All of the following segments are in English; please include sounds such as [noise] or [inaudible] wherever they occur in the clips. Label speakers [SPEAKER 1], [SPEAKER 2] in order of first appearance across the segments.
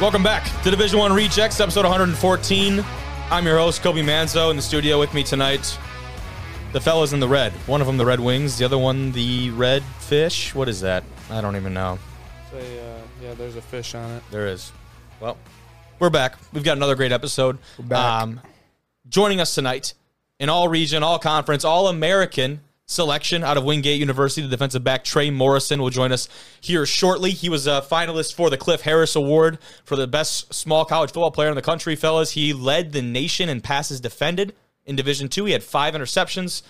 [SPEAKER 1] Welcome back to Division One Rejects, episode 114. I'm your host, Kobe Manzo, in the studio with me tonight. The fellas in the red. One of them the Red Wings, the other one the Red Fish. What is that? I don't even know.
[SPEAKER 2] Say, uh, yeah, there's a fish on it.
[SPEAKER 1] There is. Well, we're back. We've got another great episode.
[SPEAKER 3] back.
[SPEAKER 1] Um, joining us tonight, in all region, all conference, all American selection out of Wingate University, the defensive back Tre Morrison will join us here shortly. He was a finalist for the Cliff Harris Award for the best small college football player in the country, fellas. He led the nation in passes defended in Division Two. He had five interceptions.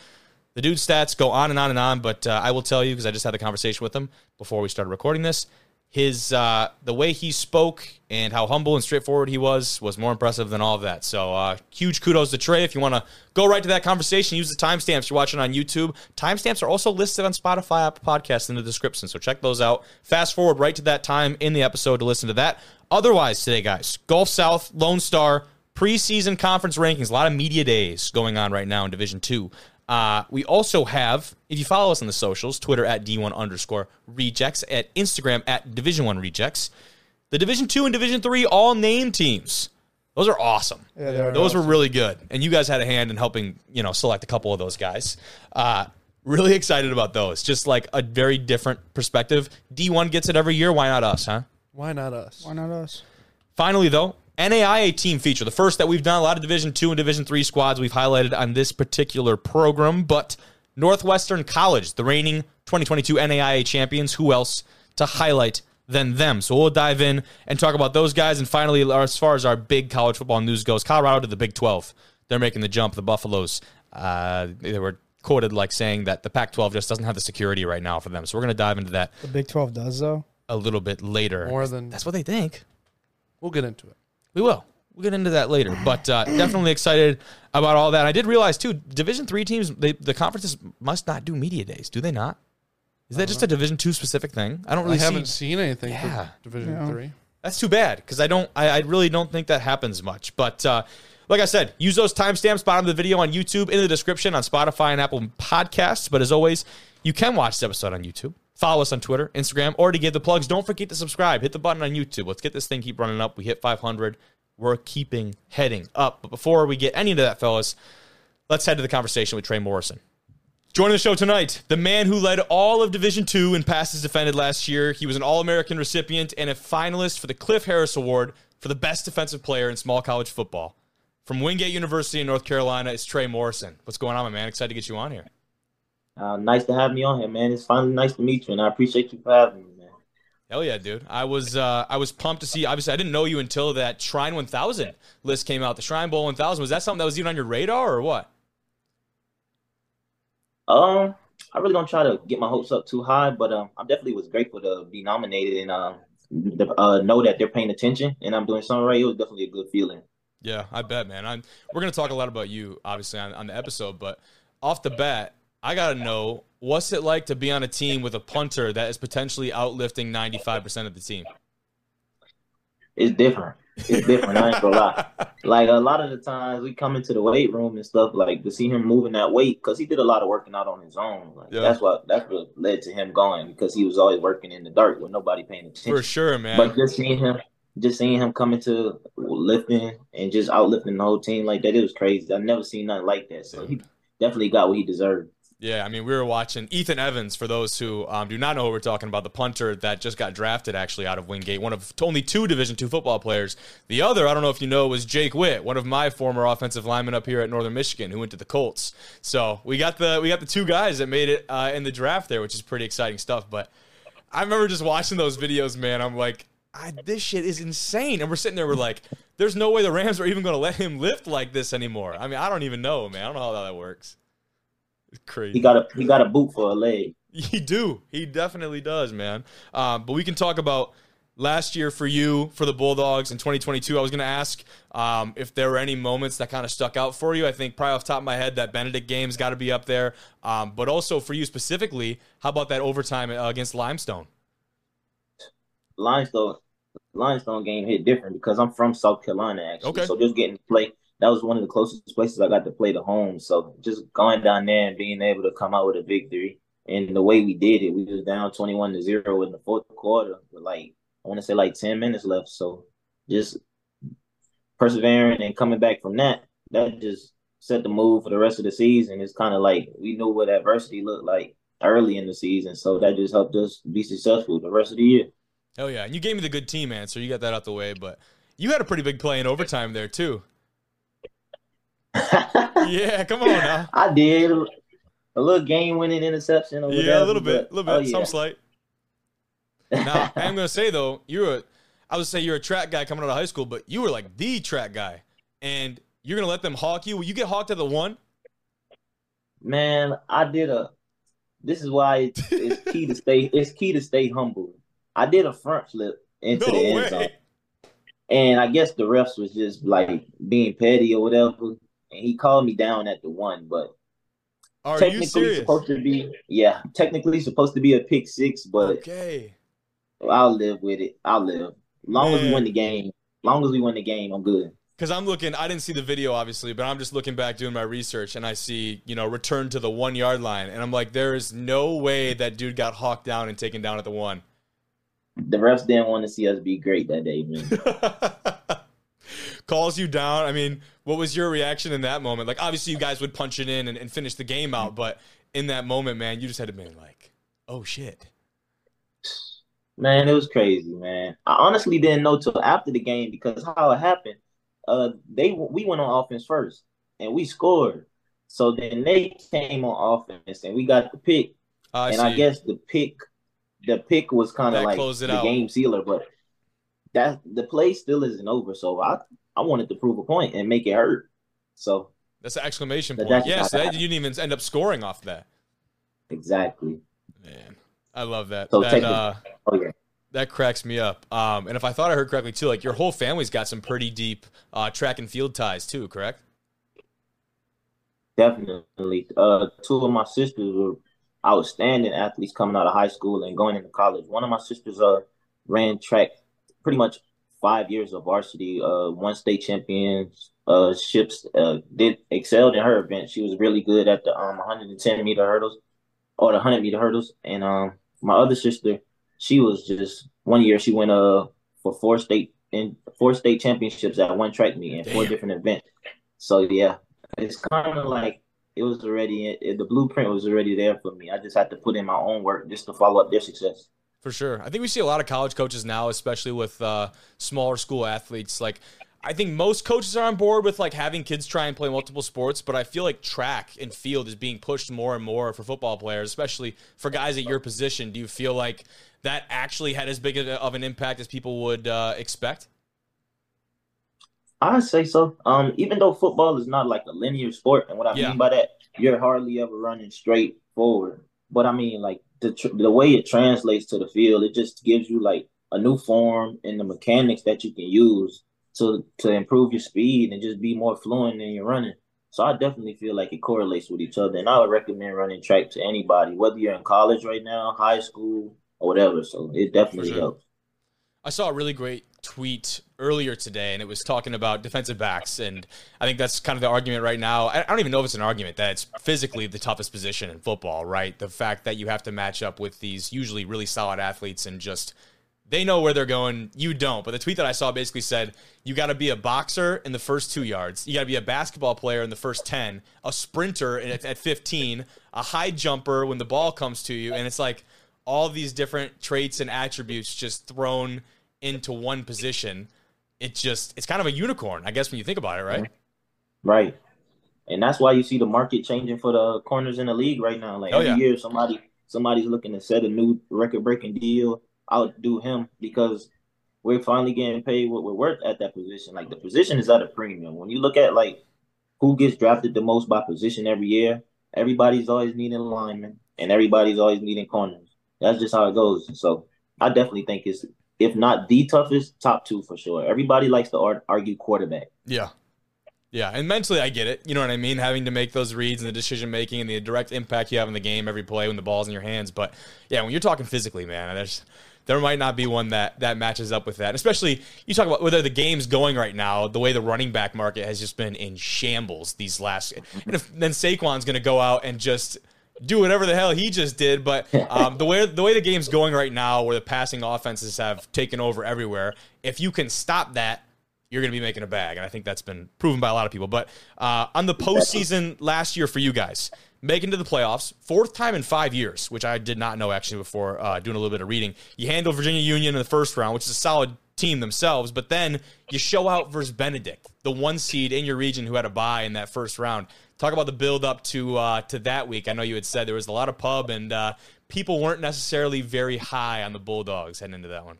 [SPEAKER 1] The dude's stats go on and on and on, but uh, I will tell you because I just had the conversation with him before we started recording this. His uh, the way he spoke and how humble and straightforward he was was more impressive than all of that. So uh, huge kudos to Tre. If you want to go right to that conversation, use the timestamps you're watching on YouTube. Timestamps are also listed on Spotify, Apple Podcasts in the description, so check those out. Fast forward right to that time in the episode to listen to that. Otherwise, today, guys, Gulf South, Lone Star, preseason conference rankings. A lot of media days going on right now in Division Two. Uh, we also have, if you follow us on the socials, Twitter at D1 underscore rejects, at Instagram at Division One rejects. The Division Two and Division Three all name teams. Those are awesome.
[SPEAKER 3] Yeah, they're
[SPEAKER 1] those were really good, and you guys had a hand in helping you know select a couple of those guys. Uh, really excited about those. Just like a very different perspective. D1 gets it every year. Why not us, huh?
[SPEAKER 2] Why not us?
[SPEAKER 3] Why not us?
[SPEAKER 1] Finally, though, NAIA team feature, the first that we've done. A lot of Division two and Division three squads we've highlighted on this particular program, but Northwestern College, the reigning 2022 NAIA champions, who else to highlight than them? So we'll dive in and talk about those guys. And finally, as far as our big college football news goes, Colorado to the Big 12. They're making the jump. The Buffaloes, uh, they were quoted like saying that the Pac 12 just doesn't have the security right now for them. So we're going to dive into that
[SPEAKER 3] The Big 12 does, though.
[SPEAKER 1] a little bit later.
[SPEAKER 2] More than
[SPEAKER 1] That's what they think.
[SPEAKER 2] we'll get into it.
[SPEAKER 1] We will. We'll get into that later, but uh, definitely excited about all that. I did realize too, Division three teams, they, the conferences must not do media days, do they not? Is that just a Division two specific thing? I don't
[SPEAKER 2] I
[SPEAKER 1] really
[SPEAKER 2] haven't
[SPEAKER 1] see.
[SPEAKER 2] seen anything
[SPEAKER 1] Yeah.
[SPEAKER 2] for Division
[SPEAKER 3] Yeah.
[SPEAKER 2] Three.
[SPEAKER 1] That's too bad because I don't. I, I really don't think that happens much. But uh, like I said, use those timestamps bottom of the video on YouTube in the description on Spotify and Apple Podcasts. But as always, you can watch this episode on YouTube. Follow us on Twitter, Instagram, or to give the plugs. Don't forget to subscribe. Hit the button on YouTube. Let's get this thing keep running up. We hit 500. We're keeping heading up. But before we get any of that, fellas, let's head to the conversation with Tre Morrison. Joining the show tonight, the man who led all of Division Two in passes defended last year. He was an All American recipient and a finalist for the Cliff Harris Award for the best defensive player in small college football. From Wingate University in North Carolina, it's Tre Morrison. What's going on, my man? Excited to get you on here.
[SPEAKER 4] Uh, nice to have me on here, man. It's finally nice to meet you, and I appreciate you for having me, man.
[SPEAKER 1] Hell yeah, dude! I was uh, I was pumped to see. Obviously, I didn't know you until that Shrine 1000 list came out. The Shrine Bowl 1000 was that something that was even on your radar or what?
[SPEAKER 4] Um, I really don't try to get my hopes up too high, but um, I definitely was grateful to be nominated and um, the, uh, know that they're paying attention and I'm doing something right. It was definitely a good feeling.
[SPEAKER 1] Yeah, I bet, man. I'm, we're going to talk a lot about you, obviously, on, on the episode, but off the bat, I got to know what's it like to be on a team with a punter that is potentially outlifting 95% of the team?
[SPEAKER 4] It's different. It's different. I ain't gonna lie. [laughs] Like a lot of the times we come into the weight room and stuff, like to see him moving that weight because he did a lot of working out on his own. Like,
[SPEAKER 1] Yeah.
[SPEAKER 4] That's what that's what led to him going because he was always working in the dark with nobody paying attention.
[SPEAKER 1] For sure, man.
[SPEAKER 4] But just seeing him, just seeing him come into lifting and just outlifting the whole team like that, it was crazy. I've never seen nothing like that. So he definitely got what he deserved.
[SPEAKER 1] Yeah, I mean, we were watching Ethan Evans. For those who um, do not know who we're talking about, the punter that just got drafted actually out of Wingate, one of only two Division two football players. The other, I don't know if you know, was Jake Witt, one of my former offensive linemen up here at Northern Michigan, who went to the Colts. So we got the we got the two guys that made it uh, in the draft there, which is pretty exciting stuff. But I remember just watching those videos, man. I'm like, I, this shit is insane. And we're sitting there, we're like, there's no way the Rams are even going to let him lift like this anymore. I mean, I don't even know, man. I don't know how that works. It's crazy.
[SPEAKER 4] He got a he got a boot for a leg. [laughs]
[SPEAKER 1] He do. He definitely does, man. Um, but we can talk about last year for you for the Bulldogs in 2022. I was going to ask um, if there were any moments that kind of stuck out for you. I think probably off the top of my head that Benedict game's got to be up there. Um, but also for you specifically, how about that overtime uh, against Limestone?
[SPEAKER 4] Limestone Limestone game hit different because I'm from South Carolina actually.
[SPEAKER 1] Okay.
[SPEAKER 4] So just getting to play that was one of the closest places I got to play to home. So just going down there and being able to come out with a victory and the way we did it, we was down twenty one to zero in the fourth quarter with like I want to say like ten minutes left. So just persevering and coming back from that, that just set the mood for the rest of the season. It's kind of like we knew what adversity looked like early in the season, so that just helped us be successful the rest of the year.
[SPEAKER 1] Oh yeah, and you gave me the good team answer. You got that out the way, but you had a pretty big play in overtime there too. Yeah, come on now. [laughs]
[SPEAKER 4] I did a little game-winning interception. Or
[SPEAKER 1] yeah, a little bit, a little bit, oh, yeah. some slight. now [laughs] I'm gonna say though, you're a, I would say you're a track guy coming out of high school, but you were like the track guy, and you're gonna let them hawk you. Will you get hawked at the one?
[SPEAKER 4] Man, I did a. This is why it's key to stay. [laughs] It's key to stay humble. I did a front flip into no the end way. zone, and I guess the refs was just like being petty or whatever, and he called me down at the one. But
[SPEAKER 1] Are technically
[SPEAKER 4] supposed to be yeah, technically supposed to be a pick six, but
[SPEAKER 1] okay,
[SPEAKER 4] I'll live with it. I'll live. Long Man. as we win the game, long as we win the game, I'm good
[SPEAKER 1] because I'm looking, I didn't see the video obviously, but I'm just looking back doing my research and I see, you know, return to the one yard line. And I'm like, there is no way that dude got hawked down and taken down at the one.
[SPEAKER 4] The refs didn't want to see us be great that day, man. [laughs]
[SPEAKER 1] Calls you down. I mean, what was your reaction in that moment? Like, obviously, you guys would punch it in and, and finish the game out, but in that moment, man, you just had to be like, oh shit.
[SPEAKER 4] Man, it was crazy, man. I honestly didn't know till after the game because how it happened uh they we went on offense first and we scored. So then they came on offense and we got the pick. I and see. I guess the pick the pick was kind of like the out. game sealer, but that the play still isn't over. So I I wanted to prove a point and make it hurt. So
[SPEAKER 1] that's an exclamation point. Yes, yeah, so you didn't even end up scoring off that.
[SPEAKER 4] Exactly.
[SPEAKER 1] Man, I love that. So that, uh, oh yeah that cracks me up. Um, and if I thought I heard correctly too, like your whole family's got some pretty deep uh, track and field ties too, correct?
[SPEAKER 4] Definitely. Uh, two of my sisters were outstanding athletes coming out of high school and going into college. One of my sisters uh ran track pretty much five years of varsity, uh, one state champions, uh, ships, uh, did excelled in her event. She was really good at the um 110 meter hurdles or the 100 meter hurdles. And um, my other sister, she was just one year she went uh for four state in four state championships at one track meet in four different events. So yeah, it's kind of like it was already it, the blueprint was already there for me. I just had to put in my own work just to follow up their success.
[SPEAKER 1] For sure, I think we see a lot of college coaches now, especially with uh, smaller school athletes. Like I think most coaches are on board with like having kids try and play multiple sports, but I feel like track and field is being pushed more and more for football players, especially for guys at your position. Do you feel like that actually had as big of an impact as people would uh, expect?
[SPEAKER 4] I say so. Um, even though football is not like a linear sport, and what I yeah. mean by that, you're hardly ever running straight forward. But I mean, like the tr- the way it translates to the field, it just gives you like a new form and the mechanics that you can use to to improve your speed and just be more fluent in your running. So I definitely feel like it correlates with each other, and I would recommend running track to anybody, whether you're in college right now, high school, or whatever. So it definitely sure. helps.
[SPEAKER 1] I saw a really great tweet earlier today, and it was talking about defensive backs, and I think that's kind of the argument right now. I don't even know if it's an argument that it's physically the toughest position in football, right? The fact that you have to match up with these usually really solid athletes and just they know where they're going. You don't. But the tweet that I saw basically said you got to be a boxer in the first two yards. You got to be a basketball player in the first 10, a sprinter at, at 15, a high jumper when the ball comes to you. And it's like all these different traits and attributes just thrown into one position. It just, it's kind of a unicorn, I guess, when you think about it, right?
[SPEAKER 4] Right. And that's why you see the market changing for the corners in the league right now. Like oh, every yeah. year, somebody somebody's looking to set a new record breaking deal outdo him because we're finally getting paid what we're worth at that position. Like the position is at a premium. When you look at like who gets drafted the most by position every year, everybody's always needing linemen and everybody's always needing corners. That's just how it goes. So I definitely think it's if not the toughest, top two for sure. Everybody likes to argue quarterback.
[SPEAKER 1] Yeah. Yeah, and mentally I get it. You know what I mean? Having to make those reads and the decision making and the direct impact you have in the game every play when the ball's in your hands. But yeah, when you're talking physically, man, there's there might not be one that that matches up with that. Especially you talk about whether the game's going right now, the way the running back market has just been in shambles these last. And if then Saquon's going to go out and just do whatever the hell he just did. But [laughs] um, the way the way the game's going right now, where the passing offenses have taken over everywhere, if you can stop that, you're going to be making a bag. And I think that's been proven by a lot of people. But uh, on the postseason last year for you guys, making to the playoffs, fourth time in five years, which I did not know actually before uh, doing a little bit of reading. You handle Virginia Union in the first round, which is a solid team themselves, but then you show out versus Benedict, the one seed in your region who had a bye in that first round. Talk about the build up to uh, to that week. I know you had said there was a lot of pub and uh, people weren't necessarily very high on the Bulldogs heading into that one.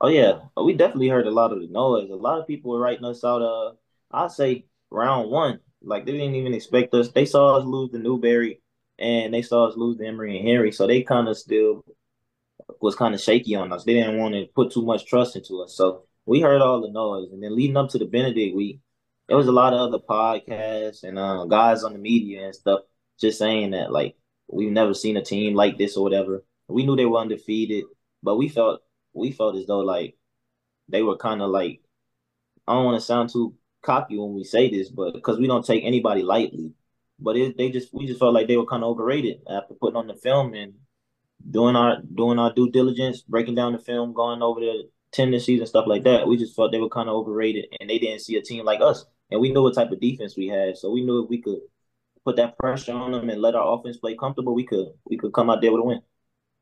[SPEAKER 4] Oh yeah, we definitely heard a lot of the noise. A lot of people were writing us out. Uh, I say round one, like they didn't even expect us. They saw us lose to Newberry, and they saw us lose to Emory and Henry, so they kind of still was kind of shaky on us. They didn't want to put too much trust into us. So we heard all the noise, and then leading up to the Benedict week, there was a lot of other podcasts and uh, guys on the media and stuff just saying that like we've never seen a team like this or whatever. We knew they were undefeated, but we felt we felt as though like they were kind of like I don't want to sound too cocky when we say this, but because we don't take anybody lightly. But it, they just we just felt like they were kind of overrated after putting on the film and doing our doing our due diligence, breaking down the film, going over the tendencies and stuff like that. We just felt they were kind of overrated, and they didn't see a team like us. And we knew what type of defense we had, so we knew if we could put that pressure on them and let our offense play comfortable, we could we could come out there with a win.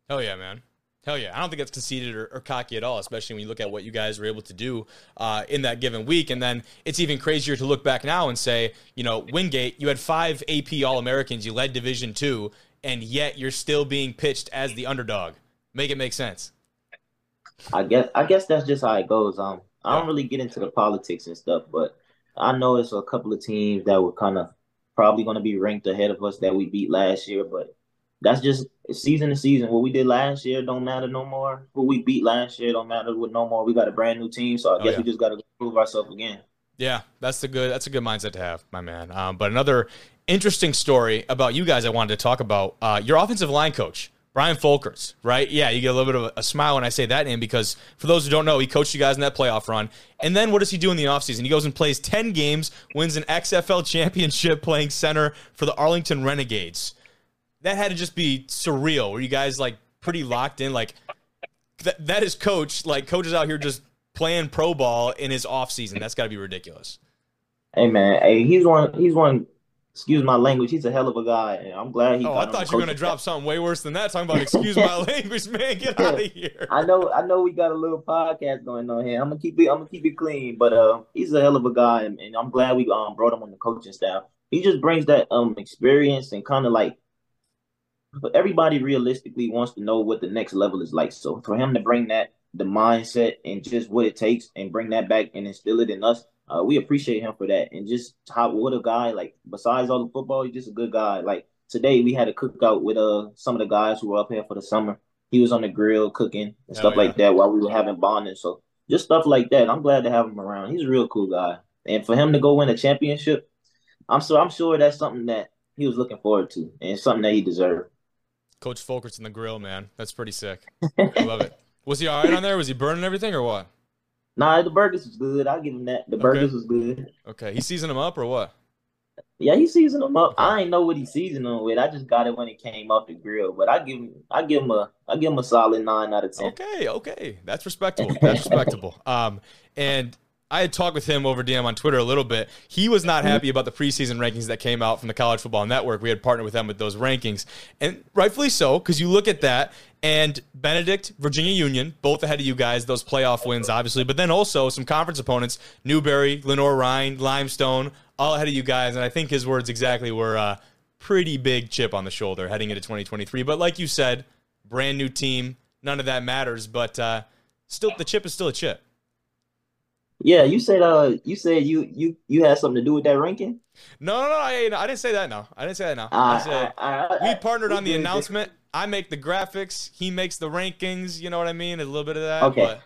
[SPEAKER 1] Hell yeah, man. Hell yeah. I don't think that's conceited or, or, cocky at all, especially when you look at what you guys were able to do uh, in that given week. And then it's even crazier to look back now and say, you know, Wingate, you had five AP All Americans, you led Division two, and yet you're still being pitched as the underdog. Make it make sense.
[SPEAKER 4] I guess I guess that's just how it goes. Um, I don't really get into the politics and stuff, but I know it's a couple of teams that were kind of probably going to be ranked ahead of us that we beat last year, but that's just season to season. What we did last year don't matter no more. Who we beat last year don't matter with no more. We got a brand new team, so I oh, guess yeah. we just got to prove ourselves again.
[SPEAKER 1] Yeah, that's the good. That's a good mindset to have, my man. Um, but another interesting story about you guys I wanted to talk about. Uh, your offensive line coach, Brian Folkers, right? Yeah, you get a little bit of a smile when I say that name because for those who don't know, he coached you guys in that playoff run. And then what does he do in the offseason? He goes and plays 10 games, wins an XFL championship playing center for the Arlington Renegades that had to just be surreal. Were you guys like pretty locked in? Like that that is coach. Like coaches out here just playing pro ball in his off season. That's got to be ridiculous.
[SPEAKER 4] Hey man, hey, he's one. He's one. Excuse my language. He's a hell of a guy, and I'm glad he.
[SPEAKER 1] Oh, I thought you were gonna drop something way worse than that. Talking about excuse my [laughs] language, man. Get out of here.
[SPEAKER 4] I know. I know. We got a little podcast going on here. I'm gonna keep it. I'm gonna keep it clean. But uh, he's a hell of a guy, and, and I'm glad we um brought him on the coaching staff. He just brings that um experience and kind of like but everybody realistically wants to know what the next level is like. So for him to bring that, the mindset and just what it takes and bring that back and instill it in us, uh, we appreciate him for that. And just how what a guy like besides all the football, he's just a good guy. Like today we had a cookout with uh some of the guys who were up here for the summer. He was on the grill cooking and stuff yeah. like that while we were having bonding. So just stuff like that. I'm glad to have him around. He's a real cool guy. And for him to go win a championship, I'm so I'm sure that's something that he was looking forward to and something that he deserved.
[SPEAKER 1] Coach Folkers in the grill, man. That's pretty sick. I love it. Was he all right on there? Was he burning everything or what?
[SPEAKER 4] Nah, the burgers was good. I'll give him that. The okay. burgers was good.
[SPEAKER 1] Okay. He seasoned them up or what?
[SPEAKER 4] Yeah, he seasoned them up. I ain't know what he seasoned them with. I just got it when it came off the grill. But I give him I give him a I give him a solid nine out of ten.
[SPEAKER 1] Okay, okay. That's respectable. That's respectable. [laughs] Um and I had talked with him over DM on Twitter a little bit. He was not happy about the preseason rankings that came out from the College Football Network. We had partnered with them with those rankings, and rightfully so, because you look at that and Benedict, Virginia Union, both ahead of you guys, those playoff wins, obviously, but then also some conference opponents, Newberry, Lenoir-Rhyne, Limestone, all ahead of you guys. And I think his words exactly were uh, pretty big chip on the shoulder heading into 2023. But like you said, brand new team, none of that matters, but uh, still, the chip is still a chip.
[SPEAKER 4] Yeah, you said uh you said you you you had something to do with that ranking?
[SPEAKER 1] No, no, no, I, I didn't say that. No, I didn't say that. No, I, I said I, we partnered on the announcement. I make the graphics. He makes the rankings. You know what I mean? A little bit of that.
[SPEAKER 4] Okay.
[SPEAKER 1] But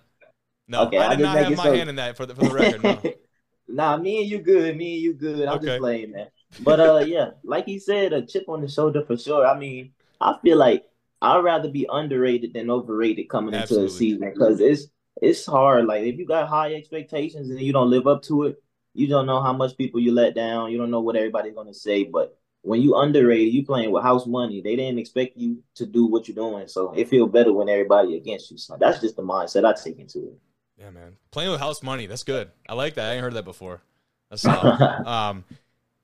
[SPEAKER 1] no, okay, I did not have my so... hand in that for the for the record. No. [laughs]
[SPEAKER 4] nah, me and you good. Me and you good. I'm okay. just playing, man. But uh, yeah, like he said, a chip on the shoulder for sure. I mean, I feel like I'd rather be underrated than overrated coming Absolutely. into a season because it's it's hard. Like if you got high expectations and you don't live up to it, you don't know how much people you let down. You don't know what everybody's gonna say. But when you underrated, you playing with house money. They didn't expect you to do what you're doing, so it feel better when everybody against you. So that's just the mindset I take into it.
[SPEAKER 1] Yeah, man. Playing with house money. That's good. I like that. I ain't heard that before. That's [laughs] solid. um,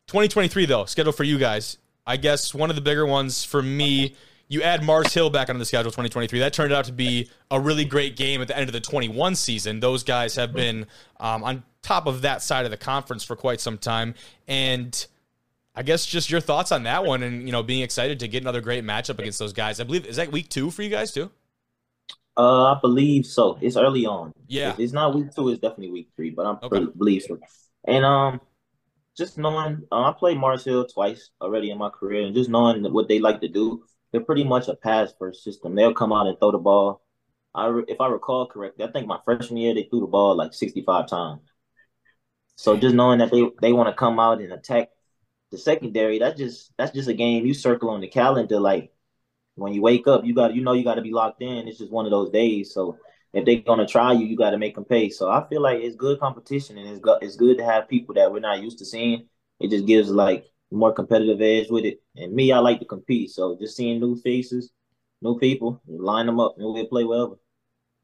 [SPEAKER 1] 2023 though, schedule for you guys. I guess one of the bigger ones for me. You add Mars Hill back onto the schedule 2023. That turned out to be a really great game at the end of the 21 season. Those guys have been um, on top of that side of the conference for quite some time, and I guess just your thoughts on that one, and you know, being excited to get another great matchup against those guys. I believe is that week two for you guys too.
[SPEAKER 4] Uh, I believe so. It's early on.
[SPEAKER 1] Yeah.
[SPEAKER 4] It's not week two. It's definitely week three. But I'm
[SPEAKER 1] Okay.
[SPEAKER 4] believe so. And um, just knowing uh, I played Mars Hill twice already in my career, and just knowing what they like to do, they're pretty much a pass first system. They'll come out and throw the ball. I if I recall correctly, I think my freshman year they threw the ball like 65 times. So just knowing that they they want to come out and attack the secondary, that just that's just a game you circle on the calendar. Like when you wake up, you got you know you got to be locked in. It's just one of those days. So if they're gonna try you, you got to make them pay. So I feel like it's good competition, and it's go- it's good to have people that we're not used to seeing. It just gives like more competitive edge with it. And me, I like to compete. So just seeing new faces, new people, line them up, and we'll play well.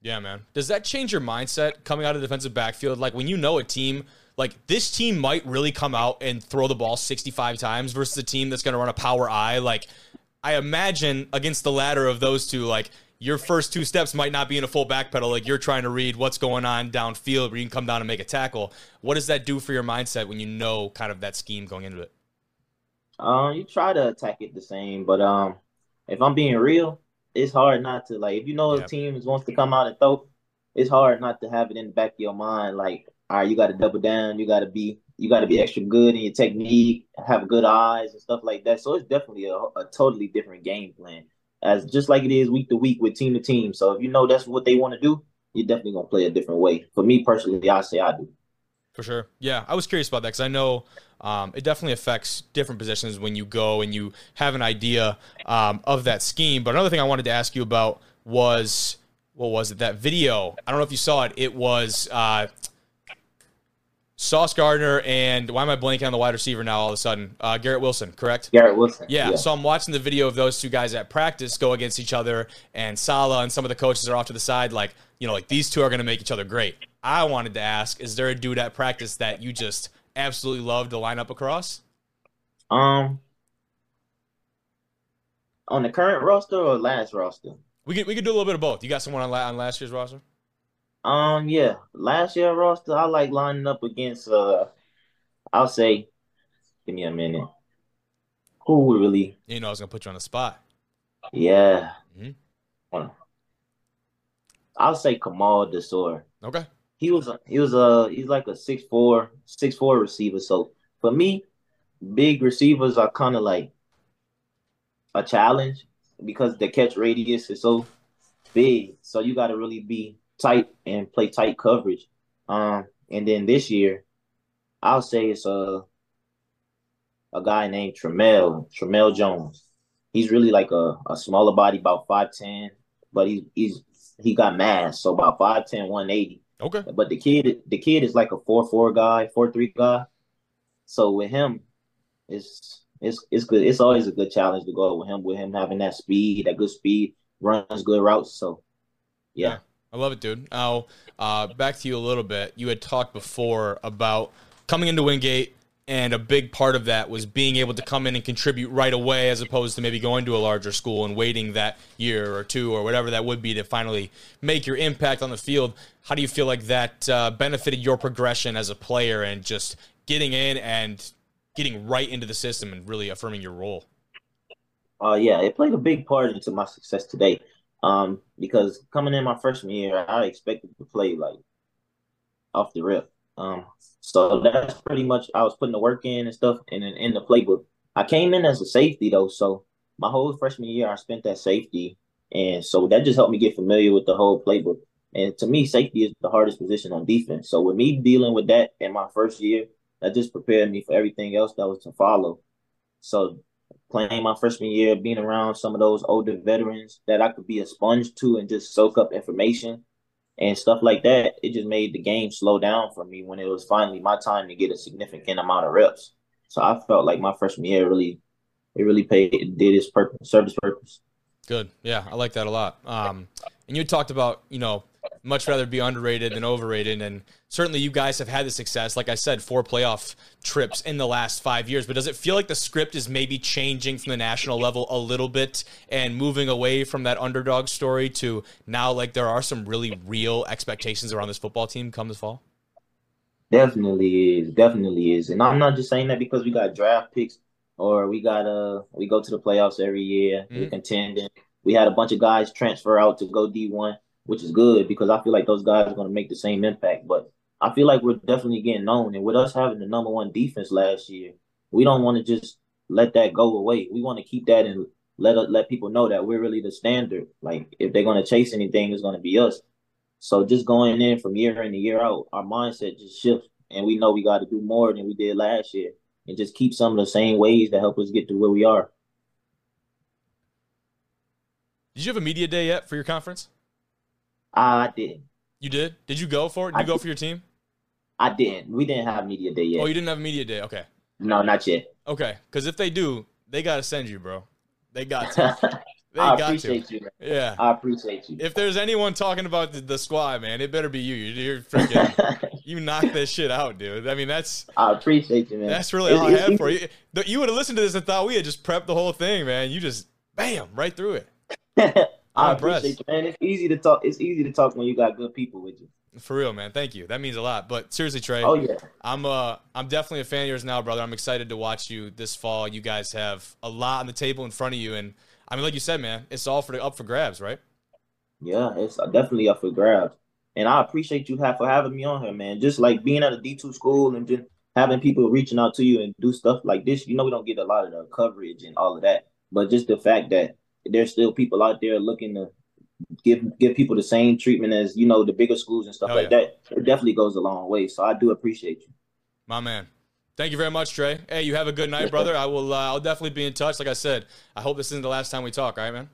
[SPEAKER 1] Yeah, man. Does that change your mindset coming out of the defensive backfield? Like when you know a team, like this team might really come out and throw the ball 65 times versus a team that's going to run a power eye. Like I imagine against the latter of those two, like your first two steps might not be in a full back pedal. Like you're trying to read what's going on downfield where you can come down and make a tackle. What does that do for your mindset when you know kind of that scheme going into it?
[SPEAKER 4] Um, you try to attack it the same, but um, if I'm being real, it's hard not to like. If you know
[SPEAKER 1] Yeah.
[SPEAKER 4] a team wants to come out and throw, it's hard not to have it in the back of your mind. Like, all right, you got to double down. You got to be, you got to be extra good in your technique, have good eyes and stuff like that. So it's definitely a, a totally different game plan, as just like it is week to week with team to team. So if you know that's what they want to do, you're definitely gonna play a different way. For me personally, I say I do.
[SPEAKER 1] For sure. Yeah, I was curious about that because I know um, it definitely affects different positions when you go and you have an idea um, of that scheme. But another thing I wanted to ask you about was what was it? That video. I don't know if you saw it. It was uh, Sauce Gardner and why am I blanking on the wide receiver now all of a sudden? Uh, Garrett Wilson, correct?
[SPEAKER 4] Garrett Wilson.
[SPEAKER 1] Yeah, so I'm watching the video of those two guys at practice go against each other, and Saleh and some of the coaches are off to the side, like, you know, like these two are going to make each other great. I wanted to ask, is there a dude at practice that you just absolutely love to line up across?
[SPEAKER 4] Um, on the current roster or last roster?
[SPEAKER 1] We could we could do a little bit of both. You got someone on, la- on last year's roster?
[SPEAKER 4] Um, yeah, last year roster, I like lining up against. Uh, I'll say, give me a minute. Who would really?
[SPEAKER 1] You know, I was going to put you on the spot.
[SPEAKER 4] Yeah.
[SPEAKER 1] Mhm.
[SPEAKER 4] I'll say Kamal Desor.
[SPEAKER 1] Okay.
[SPEAKER 4] He was a, he was a he's like a six four six four receiver. So for me, big receivers are kind of like a challenge because the catch radius is so big. So you got to really be tight and play tight coverage. Um, and then this year, I'll say it's a a guy named Tremel Tremel Jones. He's really like a, a smaller body, about five ten, but he's he's he got mass, so about 5'10", 180.
[SPEAKER 1] Okay.
[SPEAKER 4] But the kid, the kid is like a four four guy, four three guy. So with him, it's it's it's good. It's always a good challenge to go with him. With him having that speed, that good speed, runs good routes. So yeah,
[SPEAKER 1] I love it, dude. Now, uh, back to you a little bit. You had talked before about coming into Wingate, and a big part of that was being able to come in and contribute right away, as opposed to maybe going to a larger school and waiting that year or two or whatever that would be to finally make your impact on the field. How do you feel like that uh, benefited your progression as a player and just getting in and getting right into the system and really affirming your role?
[SPEAKER 4] uh, yeah, it played a big part into my success today. Um, because coming in my freshman year, I expected to play like off the rip. Um, so that's pretty much I was putting the work in and stuff, in, in the playbook. I came in as a safety though, so my whole freshman year I spent that safety, and so that just helped me get familiar with the whole playbook. And to me, safety is the hardest position on defense. So with me dealing with that in my first year, that just prepared me for everything else that was to follow. So playing my freshman year, being around some of those older veterans that I could be a sponge to and just soak up information and stuff like that, it just made the game slow down for me when it was finally my time to get a significant amount of reps. So I felt like my freshman year really, it really paid, it did its purpose, served its purpose.
[SPEAKER 1] Good. Yeah, I like that a lot. Um, and you talked about, you know, much rather be underrated than overrated. And certainly you guys have had the success. Like I said, four playoff trips in the last five years. But does it feel like the script is maybe changing from the national level a little bit and moving away from that underdog story to now like there are some really real expectations around this football team come this fall?
[SPEAKER 4] Definitely is. Definitely is. And I'm not just saying that because we got draft picks or we got uh we go to the playoffs every year, mm-hmm. we're contending. We had a bunch of guys transfer out to go D1 which is good because I feel like those guys are going to make the same impact. But I feel like we're definitely getting known. And with us having the number one defense last year, we don't want to just let that go away. We want to keep that and let let people know that we're really the standard. Like if they're going to chase anything, it's going to be us. So just going in from year in to year out, our mindset just shifts, and we know we got to do more than we did last year, and just keep some of the same ways that help us get to where we are.
[SPEAKER 1] Did you have a media day yet for your conference?
[SPEAKER 4] I didn't.
[SPEAKER 1] You did? Did you go for it? Did I you go did. for your team?
[SPEAKER 4] I didn't. We didn't have media day yet.
[SPEAKER 1] Oh, you didn't have media day. Okay.
[SPEAKER 4] No, not yet.
[SPEAKER 1] Okay, because if they do, they got to send you, bro. They got [laughs] to. They
[SPEAKER 4] I appreciate to. you. Man.
[SPEAKER 1] Yeah,
[SPEAKER 4] I appreciate you.
[SPEAKER 1] If there's anyone talking about the, the squad, man, it better be you. You're freaking. [laughs] you knock this shit out, dude. I mean, that's.
[SPEAKER 4] I appreciate you, man.
[SPEAKER 1] That's really all I have for you. You would have listened to this and thought we had just prepped the whole thing, man. You just bam right through it. [laughs]
[SPEAKER 4] I appreciate you, man. It's easy to talk. It's easy to talk when you got good people with you.
[SPEAKER 1] For real, man. Thank you. That means a lot. But seriously, Tre.
[SPEAKER 4] Oh yeah.
[SPEAKER 1] I'm uh I'm definitely a fan of yours now, brother. I'm excited to watch you this fall. You guys have a lot on the table in front of you, and I mean, like you said, man, it's all for the, up for grabs, right?
[SPEAKER 4] Yeah, it's definitely up for grabs. And I appreciate you have, for having me on here, man. Just like being at a D two school and just having people reaching out to you and do stuff like this. You know, we don't get a lot of the coverage and all of that, but just the fact that there's still people out there looking to give give people the same treatment as you know the bigger schools and stuff like yeah. that. It definitely goes a long way. So I do appreciate you,
[SPEAKER 1] my man. Thank you very much, Tre. Hey, you have a good night, brother. I will. Uh, I'll definitely be in touch. Like I said, I hope this isn't the last time we talk. All right, man.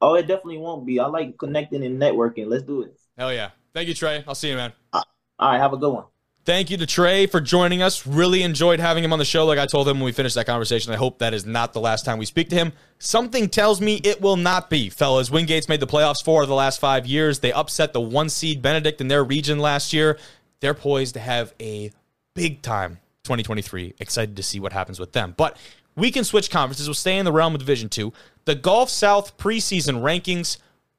[SPEAKER 4] Oh, it definitely won't be. I like connecting and networking. Let's do it.
[SPEAKER 1] Hell yeah! Thank you, Tre. I'll see you, man.
[SPEAKER 4] all right, have a good one.
[SPEAKER 1] Thank you to Tre for joining us. Really enjoyed having him on the show. Like I told him when we finished that conversation, I hope that is not the last time we speak to him. Something tells me it will not be, fellas. Wingate's made the playoffs four of the last five years. They upset the one seed Benedict in their region last year. They're poised to have a big time 2023. Excited to see what happens with them. But we can switch conferences. We'll stay in the realm of Division Two. The Gulf South preseason rankings,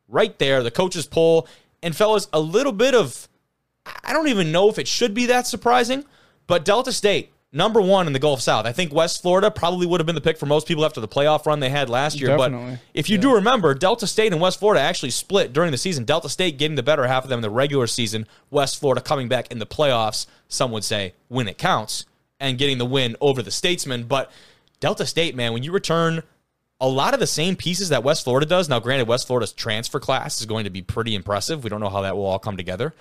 [SPEAKER 1] right there. The coaches poll, and fellas, a little bit of I don't even know if it should be that surprising, but Delta State, number one in the Gulf South. I think West Florida probably would have been the pick for most people after the playoff run they had last year. Definitely. But if you yeah. do remember, Delta State and West Florida actually split during the season. Delta State getting the better half of them in the regular season, West Florida coming back in the playoffs, some would say when it counts, and getting the win over the Statesmen. But Delta State, man, when you return a lot of the same pieces that West Florida does. Now, granted, West Florida's transfer class is going to be pretty impressive. We don't know how that will all come together.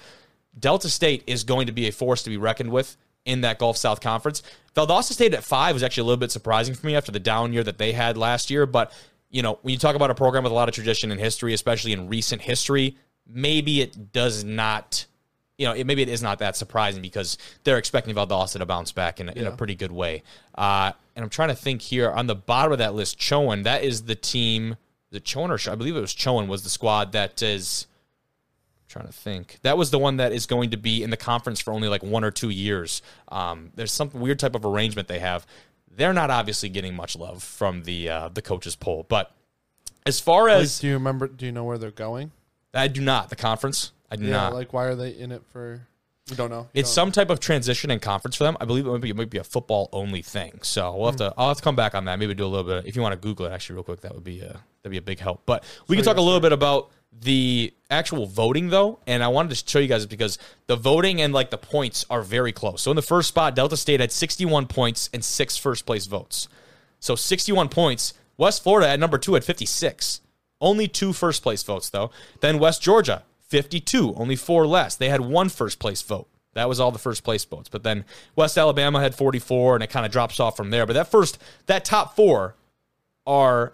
[SPEAKER 1] Delta State is going to be a force to be reckoned with in that Gulf South Conference. Valdosta State at five was actually a little bit surprising for me after the down year that they had last year. But, you know, when you talk about a program with a lot of tradition and history, especially in recent history, maybe it does not, you know, it, maybe it is not that surprising because they're expecting Valdosta to bounce back in, yeah. in a pretty good way. Uh, and I'm trying to think here on the bottom of that list, Chowan, that is the team. The Chowan or I believe it was Chowan was the squad that is trying to think. That was the one that is going to be in the conference for only like one or two years. Um, there's some weird type of arrangement they have. They're not obviously getting much love from the uh, the coaches poll, but as far as
[SPEAKER 2] like, do you remember? Do you know where they're going?
[SPEAKER 1] I do not. The conference. I do yeah, not.
[SPEAKER 2] Like, why are they in it for? We don't know.
[SPEAKER 1] it's
[SPEAKER 2] don't
[SPEAKER 1] some type of transition and conference for them. I believe it might be, it might be a football only thing. So we'll have mm. to. I'll have to come back on that. Maybe do a little bit. If you want to Google it, actually, real quick, that would be a that'd be a big help. But we so can talk a little bit about the actual voting though, and I wanted to show you guys because the voting and like the points are very close. So in the first spot, Delta State had 61 points and six first place votes. So 61 points. West Florida at number two at 56. Only two first place votes though. Then West Georgia 52, only four less. They had one first place vote. That was all the first place votes. But then West Alabama had 44, and it kind of drops off from there. But that first, that top four are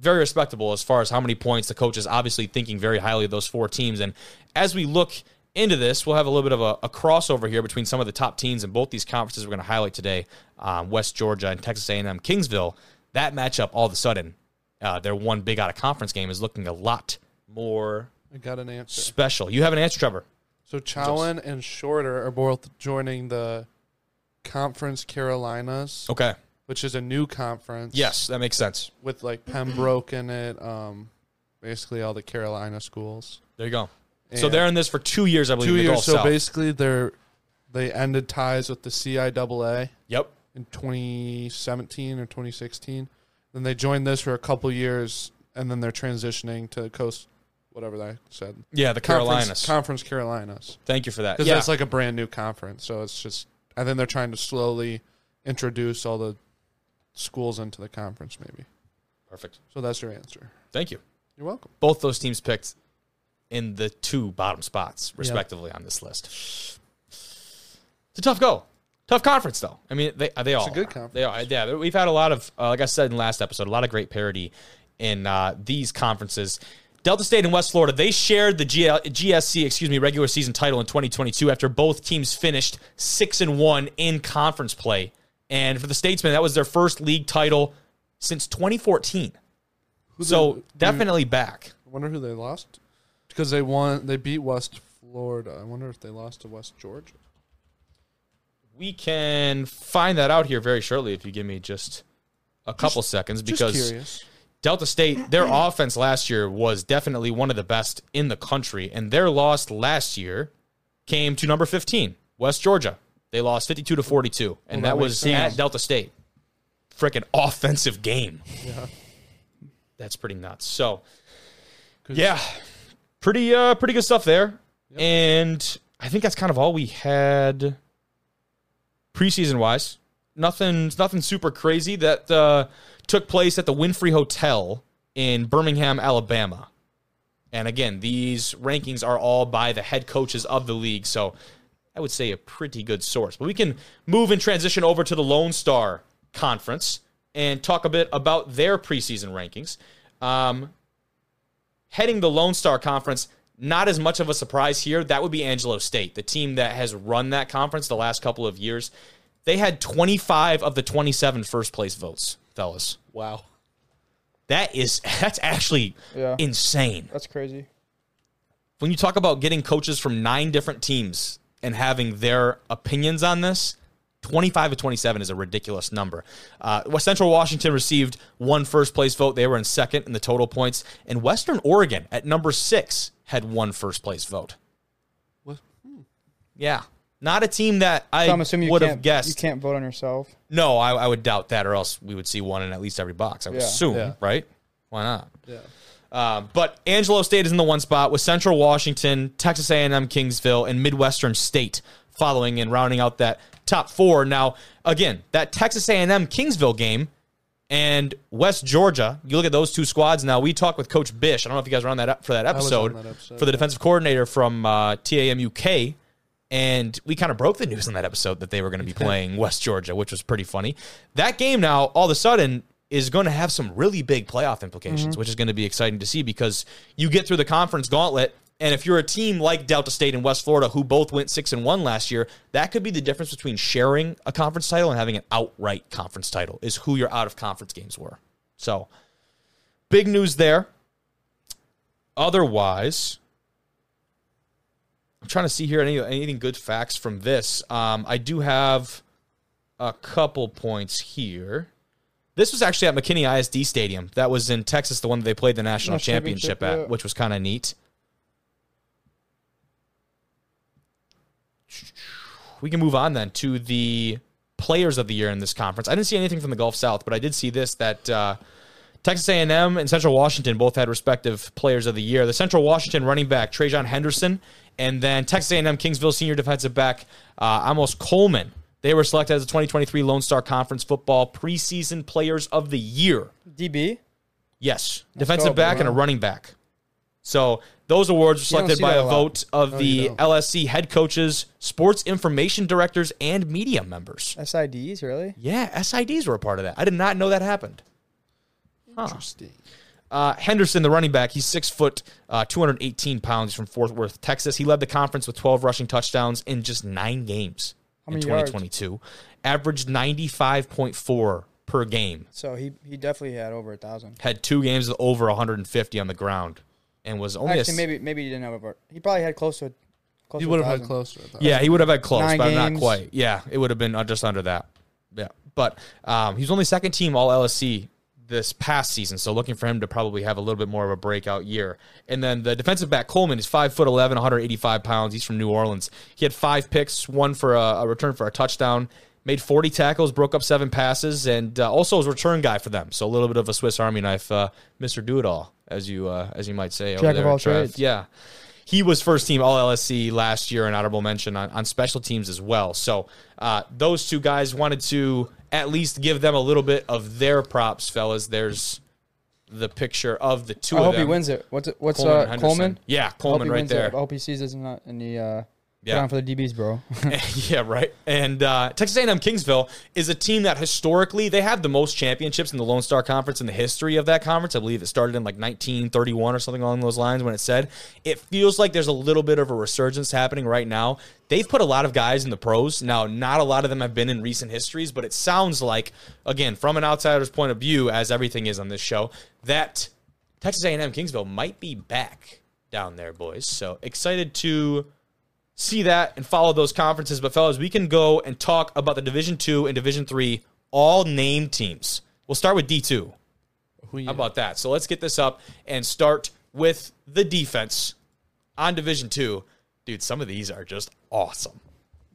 [SPEAKER 1] very respectable as far as how many points the coach is obviously thinking very highly of those four teams. And as we look into this, we'll have a little bit of a, a crossover here between some of the top teams in both these conferences we're going to highlight today, um, West Georgia and Texas A&M Kingsville. That matchup, all of a sudden, uh, their one big out of conference game is looking a lot more
[SPEAKER 2] I got an answer.
[SPEAKER 1] Special. You have an answer, Trevor.
[SPEAKER 2] So Chowan and Shorter are both joining the Conference Carolinas,
[SPEAKER 1] Okay.
[SPEAKER 2] Which is a new conference.
[SPEAKER 1] Yes, that makes sense.
[SPEAKER 2] with like Pembroke in it. Um, basically all the Carolina schools.
[SPEAKER 1] There you go. so they're in this for two years, I believe.
[SPEAKER 2] two years. So
[SPEAKER 1] South.
[SPEAKER 2] basically, they're they ended ties with the CIAA
[SPEAKER 1] Yep.
[SPEAKER 2] in 2017 or 2016. Then they joined this for a couple years, and then they're transitioning to coast, whatever they said.
[SPEAKER 1] Yeah, the
[SPEAKER 2] Conference-
[SPEAKER 1] Carolinas.
[SPEAKER 2] Conference Carolinas.
[SPEAKER 1] Thank you for that.
[SPEAKER 2] Because
[SPEAKER 1] Yeah.
[SPEAKER 2] that's like a brand new conference. So it's just, and then they're trying to slowly introduce all the schools into the conference, maybe.
[SPEAKER 1] Perfect.
[SPEAKER 2] So that's your answer.
[SPEAKER 1] Thank you.
[SPEAKER 2] You're welcome.
[SPEAKER 1] Both those teams picked in the two bottom spots, respectively, on this list. It's a tough go. Tough conference, though. I mean, they they all
[SPEAKER 2] a good
[SPEAKER 1] are.
[SPEAKER 2] conference.
[SPEAKER 1] They are. Yeah, we've had a lot of, uh, like I said in last episode, a lot of great parity in uh, these conferences. Delta State and West Florida, they shared the GL, GSC, excuse me, regular season title in 2022 after both teams finished six and one in conference play. And for the Statesmen, that was their first league title since 2014.
[SPEAKER 2] Who
[SPEAKER 1] So
[SPEAKER 2] they-
[SPEAKER 1] definitely back.
[SPEAKER 2] I wonder who they lost because they won. They beat West Florida. I wonder if they lost to West Georgia.
[SPEAKER 1] We can find that out here very shortly if you give me just a couple seconds
[SPEAKER 2] Just
[SPEAKER 1] because
[SPEAKER 2] curious.
[SPEAKER 1] Delta State, their [clears throat] offense last year was definitely one of the best in the country, and their loss last year came to number 15, West Georgia. They lost 52 to 42, and
[SPEAKER 2] Well,
[SPEAKER 1] that
[SPEAKER 2] that
[SPEAKER 1] was
[SPEAKER 2] makes
[SPEAKER 1] at. Delta State. Freaking offensive game.
[SPEAKER 2] Yeah.
[SPEAKER 1] That's pretty nuts. So, yeah, pretty uh pretty good stuff there. And I think that's kind of all we had preseason wise. Nothing nothing super crazy that uh, took place at the Wynfrey Hotel in Birmingham, Alabama. And again, these rankings are all by the head coaches of the league, so I would say a pretty good source. But we can move and transition over to the Lone Star Conference and talk a bit about their preseason rankings. Um, heading the Lone Star Conference, not as much of a surprise here. That would be Angelo State, the team that has run that conference the last couple of years. They had 25 of the 27 first place votes, fellas.
[SPEAKER 2] Wow.
[SPEAKER 1] That is [laughs] that's actually
[SPEAKER 3] Yeah.
[SPEAKER 1] insane.
[SPEAKER 3] That's crazy.
[SPEAKER 1] When you talk about getting coaches from nine different teams and having their opinions on this, 25 to 27 is a ridiculous number. Uh, West Central Washington received one first place vote. They were in second in the total points. And Western Oregon at number six had one first place vote.
[SPEAKER 2] What?
[SPEAKER 1] Yeah. Not a team that I
[SPEAKER 3] So I'm assuming you
[SPEAKER 1] would have guessed.
[SPEAKER 3] you can't vote on yourself.
[SPEAKER 1] No, I, I would doubt that, or else we would see one in at least every box. I would
[SPEAKER 3] Yeah.
[SPEAKER 1] assume,
[SPEAKER 2] Yeah.
[SPEAKER 1] right? Why not?
[SPEAKER 2] Yeah.
[SPEAKER 1] Um, but Angelo State is in the one spot with Central Washington, Texas A&M, Kingsville, and Midwestern State following and rounding out that top four. Now, again, that Texas A&M Kingsville game and West Georgia. You look at those two squads. Now we talked with Coach Bish. I don't know if you guys were on that for that episode,
[SPEAKER 2] that episode,
[SPEAKER 1] for the
[SPEAKER 2] yeah.
[SPEAKER 1] defensive coordinator from uh, TAMUK. And we kind of broke the news on that episode that they were going to be playing West Georgia, which was pretty funny. That game now, all of a sudden, is going to have some really big playoff implications, which is going to be exciting to see because you get through the conference gauntlet. And if you're a team like Delta State and West Florida, who both went six and one last year, that could be the difference between sharing a conference title and having an outright conference title. Is who your out of conference games were. So, big news there. Otherwise, I'm trying to see here any anything good facts from this. Um, I do have a couple points here. This was actually at McKinney ISD Stadium. That was in Texas, the one that they played the national
[SPEAKER 3] National
[SPEAKER 1] championship,
[SPEAKER 3] championship,
[SPEAKER 1] at,
[SPEAKER 3] yeah.
[SPEAKER 1] which was kind of neat. We can move on then to the players of the year in this conference. I didn't see anything from the Gulf South, but I did see this that uh, Texas A&M and Central Washington both had respective players of the year. The Central Washington running back Trajan Henderson, and then Texas A&M Kingsville senior defensive back uh, Amos Coleman. They were selected as the 2023 Lone Star Conference Football Preseason Players of the Year.
[SPEAKER 3] DB.
[SPEAKER 1] Yes, defensive back and a running back. So those awards were selected by a
[SPEAKER 3] lot.
[SPEAKER 1] vote of
[SPEAKER 2] No,
[SPEAKER 1] the. LSC head coaches, sports information directors, and media members.
[SPEAKER 3] SIDs, really?
[SPEAKER 1] Yeah, SIDs were a part of that. I did not know that happened.
[SPEAKER 2] Interesting.
[SPEAKER 1] Uh, Henderson, the running back, he's six foot, uh, 218 pounds from Fort Worth, Texas. He led the conference with 12 rushing touchdowns in just nine games
[SPEAKER 3] How
[SPEAKER 1] in
[SPEAKER 3] many yards?
[SPEAKER 1] 2022. Averaged 95.4 per game.
[SPEAKER 3] So he he definitely had over a thousand.
[SPEAKER 1] Had two games with over 150 on the ground. and was only
[SPEAKER 3] Actually,
[SPEAKER 1] a,
[SPEAKER 3] maybe maybe he didn't have a. He probably had close to. Close
[SPEAKER 2] He
[SPEAKER 3] to
[SPEAKER 2] would
[SPEAKER 3] a
[SPEAKER 2] have had
[SPEAKER 3] thousand.
[SPEAKER 2] closer.
[SPEAKER 1] Yeah, he would have had close,
[SPEAKER 3] Nine
[SPEAKER 1] but not quite. Yeah, it would have been uh, just under that. Yeah, but um, he's only second team All LSC this past season, so looking for him to probably have a little bit more of a breakout year. And then the defensive back Coleman is five foot 11, 185 pounds. He's from New Orleans. He had five picks, one for a, a return for a touchdown. Made 40 tackles, broke up seven passes, and uh, also was a return guy for them. So a little bit of a Swiss Army knife, uh, Mister Do It All, as you uh, as you might say.
[SPEAKER 3] Jack of all trades.
[SPEAKER 1] Yeah. He was first team All LSC last year, an honorable mention on, on special teams as well. So uh, those two guys wanted to at least give them a little bit of their props, fellas. There's the picture of the two
[SPEAKER 3] I
[SPEAKER 1] of
[SPEAKER 3] hope
[SPEAKER 1] them.
[SPEAKER 3] he wins it. What's it? What's
[SPEAKER 1] Coleman
[SPEAKER 3] uh, Coleman?
[SPEAKER 1] Yeah, Coleman right there.
[SPEAKER 3] It. I hope he sees this in, the- in the uh,
[SPEAKER 1] Yeah.
[SPEAKER 3] yeah. on for the DBs, bro. [laughs] [laughs]
[SPEAKER 1] yeah, right. And uh, Texas A&M Kingsville is a team that historically they have the most championships in the Lone Star Conference in the history of that conference. I believe it started in like 1931 or something along those lines when it said. It feels like there's a little bit of a resurgence happening right now. They've put a lot of guys in the pros. Now, not a lot of them have been in recent histories, but it sounds like, again, from an outsider's point of view, as everything is on this show, that Texas A&M Kingsville might be back down there, boys. So excited to see that and follow those conferences. But fellas, we can go and talk about the Division Two and Division Three all name teams. We'll start with D two.
[SPEAKER 2] Oh, Who you-
[SPEAKER 1] How about that? So let's get this up and start with the defense on Division Two. Dude, some of these are just awesome.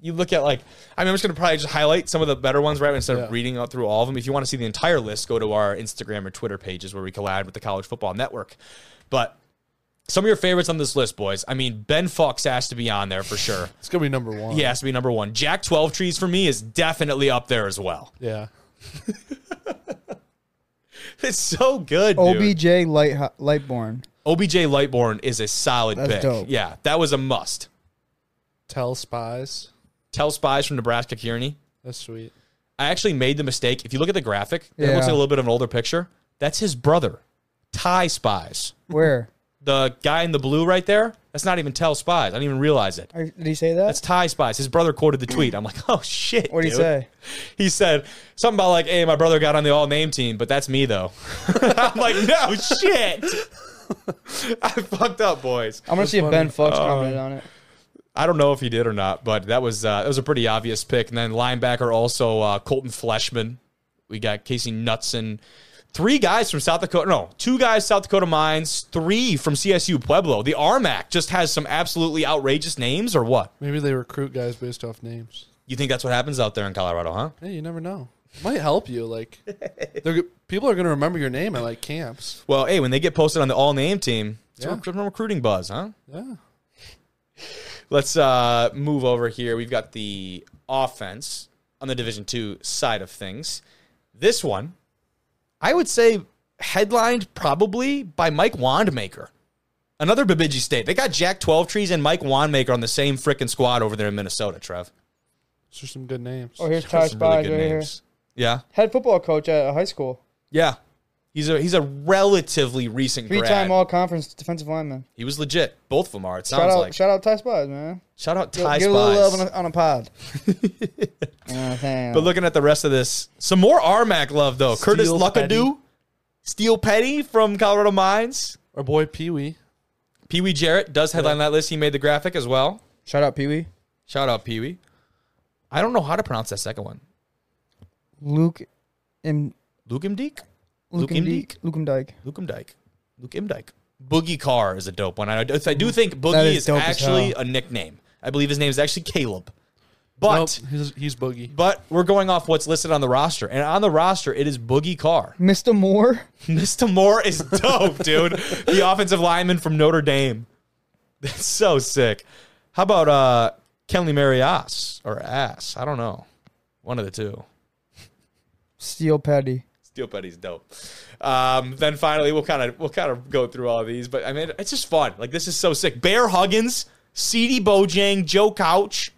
[SPEAKER 1] You look at like I mean, I'm just gonna probably just highlight some of the better ones, right? Instead
[SPEAKER 2] Yeah.
[SPEAKER 1] of reading out through all of them. If you want to see the entire list, go to our Instagram or Twitter pages where we collab with the College Football Network. But some of your favorites on this list, boys. I mean, Ben Fox has to be on there for sure.
[SPEAKER 2] It's gonna be number one.
[SPEAKER 1] He has to be number one. Jack 12 Trees for me is definitely up there as well.
[SPEAKER 2] Yeah. [laughs]
[SPEAKER 1] It's so good, dude.
[SPEAKER 3] OBJ Light Lightborn.
[SPEAKER 1] OBJ Lightborn is a solid
[SPEAKER 3] That's
[SPEAKER 1] pick.
[SPEAKER 3] dope.
[SPEAKER 1] Yeah, that was a must.
[SPEAKER 2] Tell spies.
[SPEAKER 1] Tell Spies from Nebraska Kearney.
[SPEAKER 2] That's sweet.
[SPEAKER 1] I actually made the mistake. If you look at the graphic, it looks like a little bit of an older picture. That's his brother, Ty Spies.
[SPEAKER 3] Where?
[SPEAKER 1] The guy in the blue right there, that's not even Tell Spies. I didn't even realize it.
[SPEAKER 3] Are- Did he say that?
[SPEAKER 1] That's Ty Spies. His brother quoted the tweet. I'm like, [laughs] oh shit.
[SPEAKER 3] what did he
[SPEAKER 1] dude.
[SPEAKER 3] say? [laughs]
[SPEAKER 1] He said something about like, "Hey, my brother got on the all name team, but that's me though." [laughs] I'm like, "No shit." I fucked up, boys.
[SPEAKER 3] I'm gonna see if Ben Fox
[SPEAKER 1] Uh,
[SPEAKER 3] commented on it.
[SPEAKER 1] I don't know if he did or not, but that was uh, that was a pretty obvious pick. And then linebacker also uh, Colton Fleshman. We got Casey Knutson. Three guys from South Dakota. No, two guys South Dakota Mines. Three from CSU Pueblo. The RMAC just has some absolutely outrageous names, or what?
[SPEAKER 2] Maybe they recruit guys based off names.
[SPEAKER 1] You think that's what happens out there in Colorado, huh?
[SPEAKER 2] Hey, you never know. It Might help you. Like, people are gonna remember your name at like camps.
[SPEAKER 1] Well, hey, when they get posted on the all name team, it's
[SPEAKER 2] Yeah.
[SPEAKER 1] a rec- recruiting buzz, huh?
[SPEAKER 2] Yeah.
[SPEAKER 1] Let's uh, move over here. We've got the offense on the Division Two side of things. This one, I would say, headlined probably by Mike Wandmaker. Another Bemidji State. They got Jack Twelve Trees and Mike Wandmaker on the same freaking squad over there in Minnesota. Trev,
[SPEAKER 2] Those are some good names.
[SPEAKER 3] Oh, here's
[SPEAKER 1] Those
[SPEAKER 3] Ty
[SPEAKER 1] are really
[SPEAKER 3] Spies
[SPEAKER 1] good
[SPEAKER 3] right here.
[SPEAKER 1] Yeah,
[SPEAKER 3] Head football coach at a high school.
[SPEAKER 1] yeah. He's a he's a relatively recent grad.
[SPEAKER 3] Three-time All-Conference defensive lineman.
[SPEAKER 1] he was legit. Both of them are. It
[SPEAKER 3] Shout
[SPEAKER 1] sounds
[SPEAKER 3] out,
[SPEAKER 1] like.
[SPEAKER 3] shout out Ty Spies, man.
[SPEAKER 1] Shout out
[SPEAKER 3] Get,
[SPEAKER 1] Ty
[SPEAKER 3] get a little love on a, on a pod. you know what I'm saying?
[SPEAKER 1] But looking at the rest of this, some more RMAC love though. Curtis Luckadoo,
[SPEAKER 2] Petty.
[SPEAKER 1] Steel Petty from Colorado Mines.
[SPEAKER 2] Our boy Pee Wee.
[SPEAKER 1] Pee Wee Jarrett does headline that list. He made the graphic as well.
[SPEAKER 3] shout out Pee Wee.
[SPEAKER 1] Shout out Pee Wee. I don't know how to pronounce that second one.
[SPEAKER 3] Luke M.
[SPEAKER 1] Luke M. Imdeek?
[SPEAKER 3] Luke
[SPEAKER 1] Luke
[SPEAKER 3] Imdyk. Luke Imdyke.
[SPEAKER 1] Luke Imdyke. Luke Imdyke. Boogie Carr is a dope one. I, I do think Boogie
[SPEAKER 3] is
[SPEAKER 1] is actually a nickname. I believe his name is actually Caleb. But
[SPEAKER 2] Nope, he's, he's Boogie.
[SPEAKER 1] but we're going off what's listed on the roster. And on the roster, it is Boogie Carr.
[SPEAKER 3] Mr. Moore. [laughs]
[SPEAKER 1] Mr. Moore is dope, dude. The offensive lineman from Notre Dame. [laughs] That's so sick. How about uh Kenley Marias or Ass? I don't know. One of the two.
[SPEAKER 3] Steel Petty.
[SPEAKER 1] Steel Petty's dope. Um, then finally, we'll kind of we'll kind of go through all these, but I mean, it's just fun. Like this is so sick. Bear Huggins, C.D. Bojang, Joe Couch.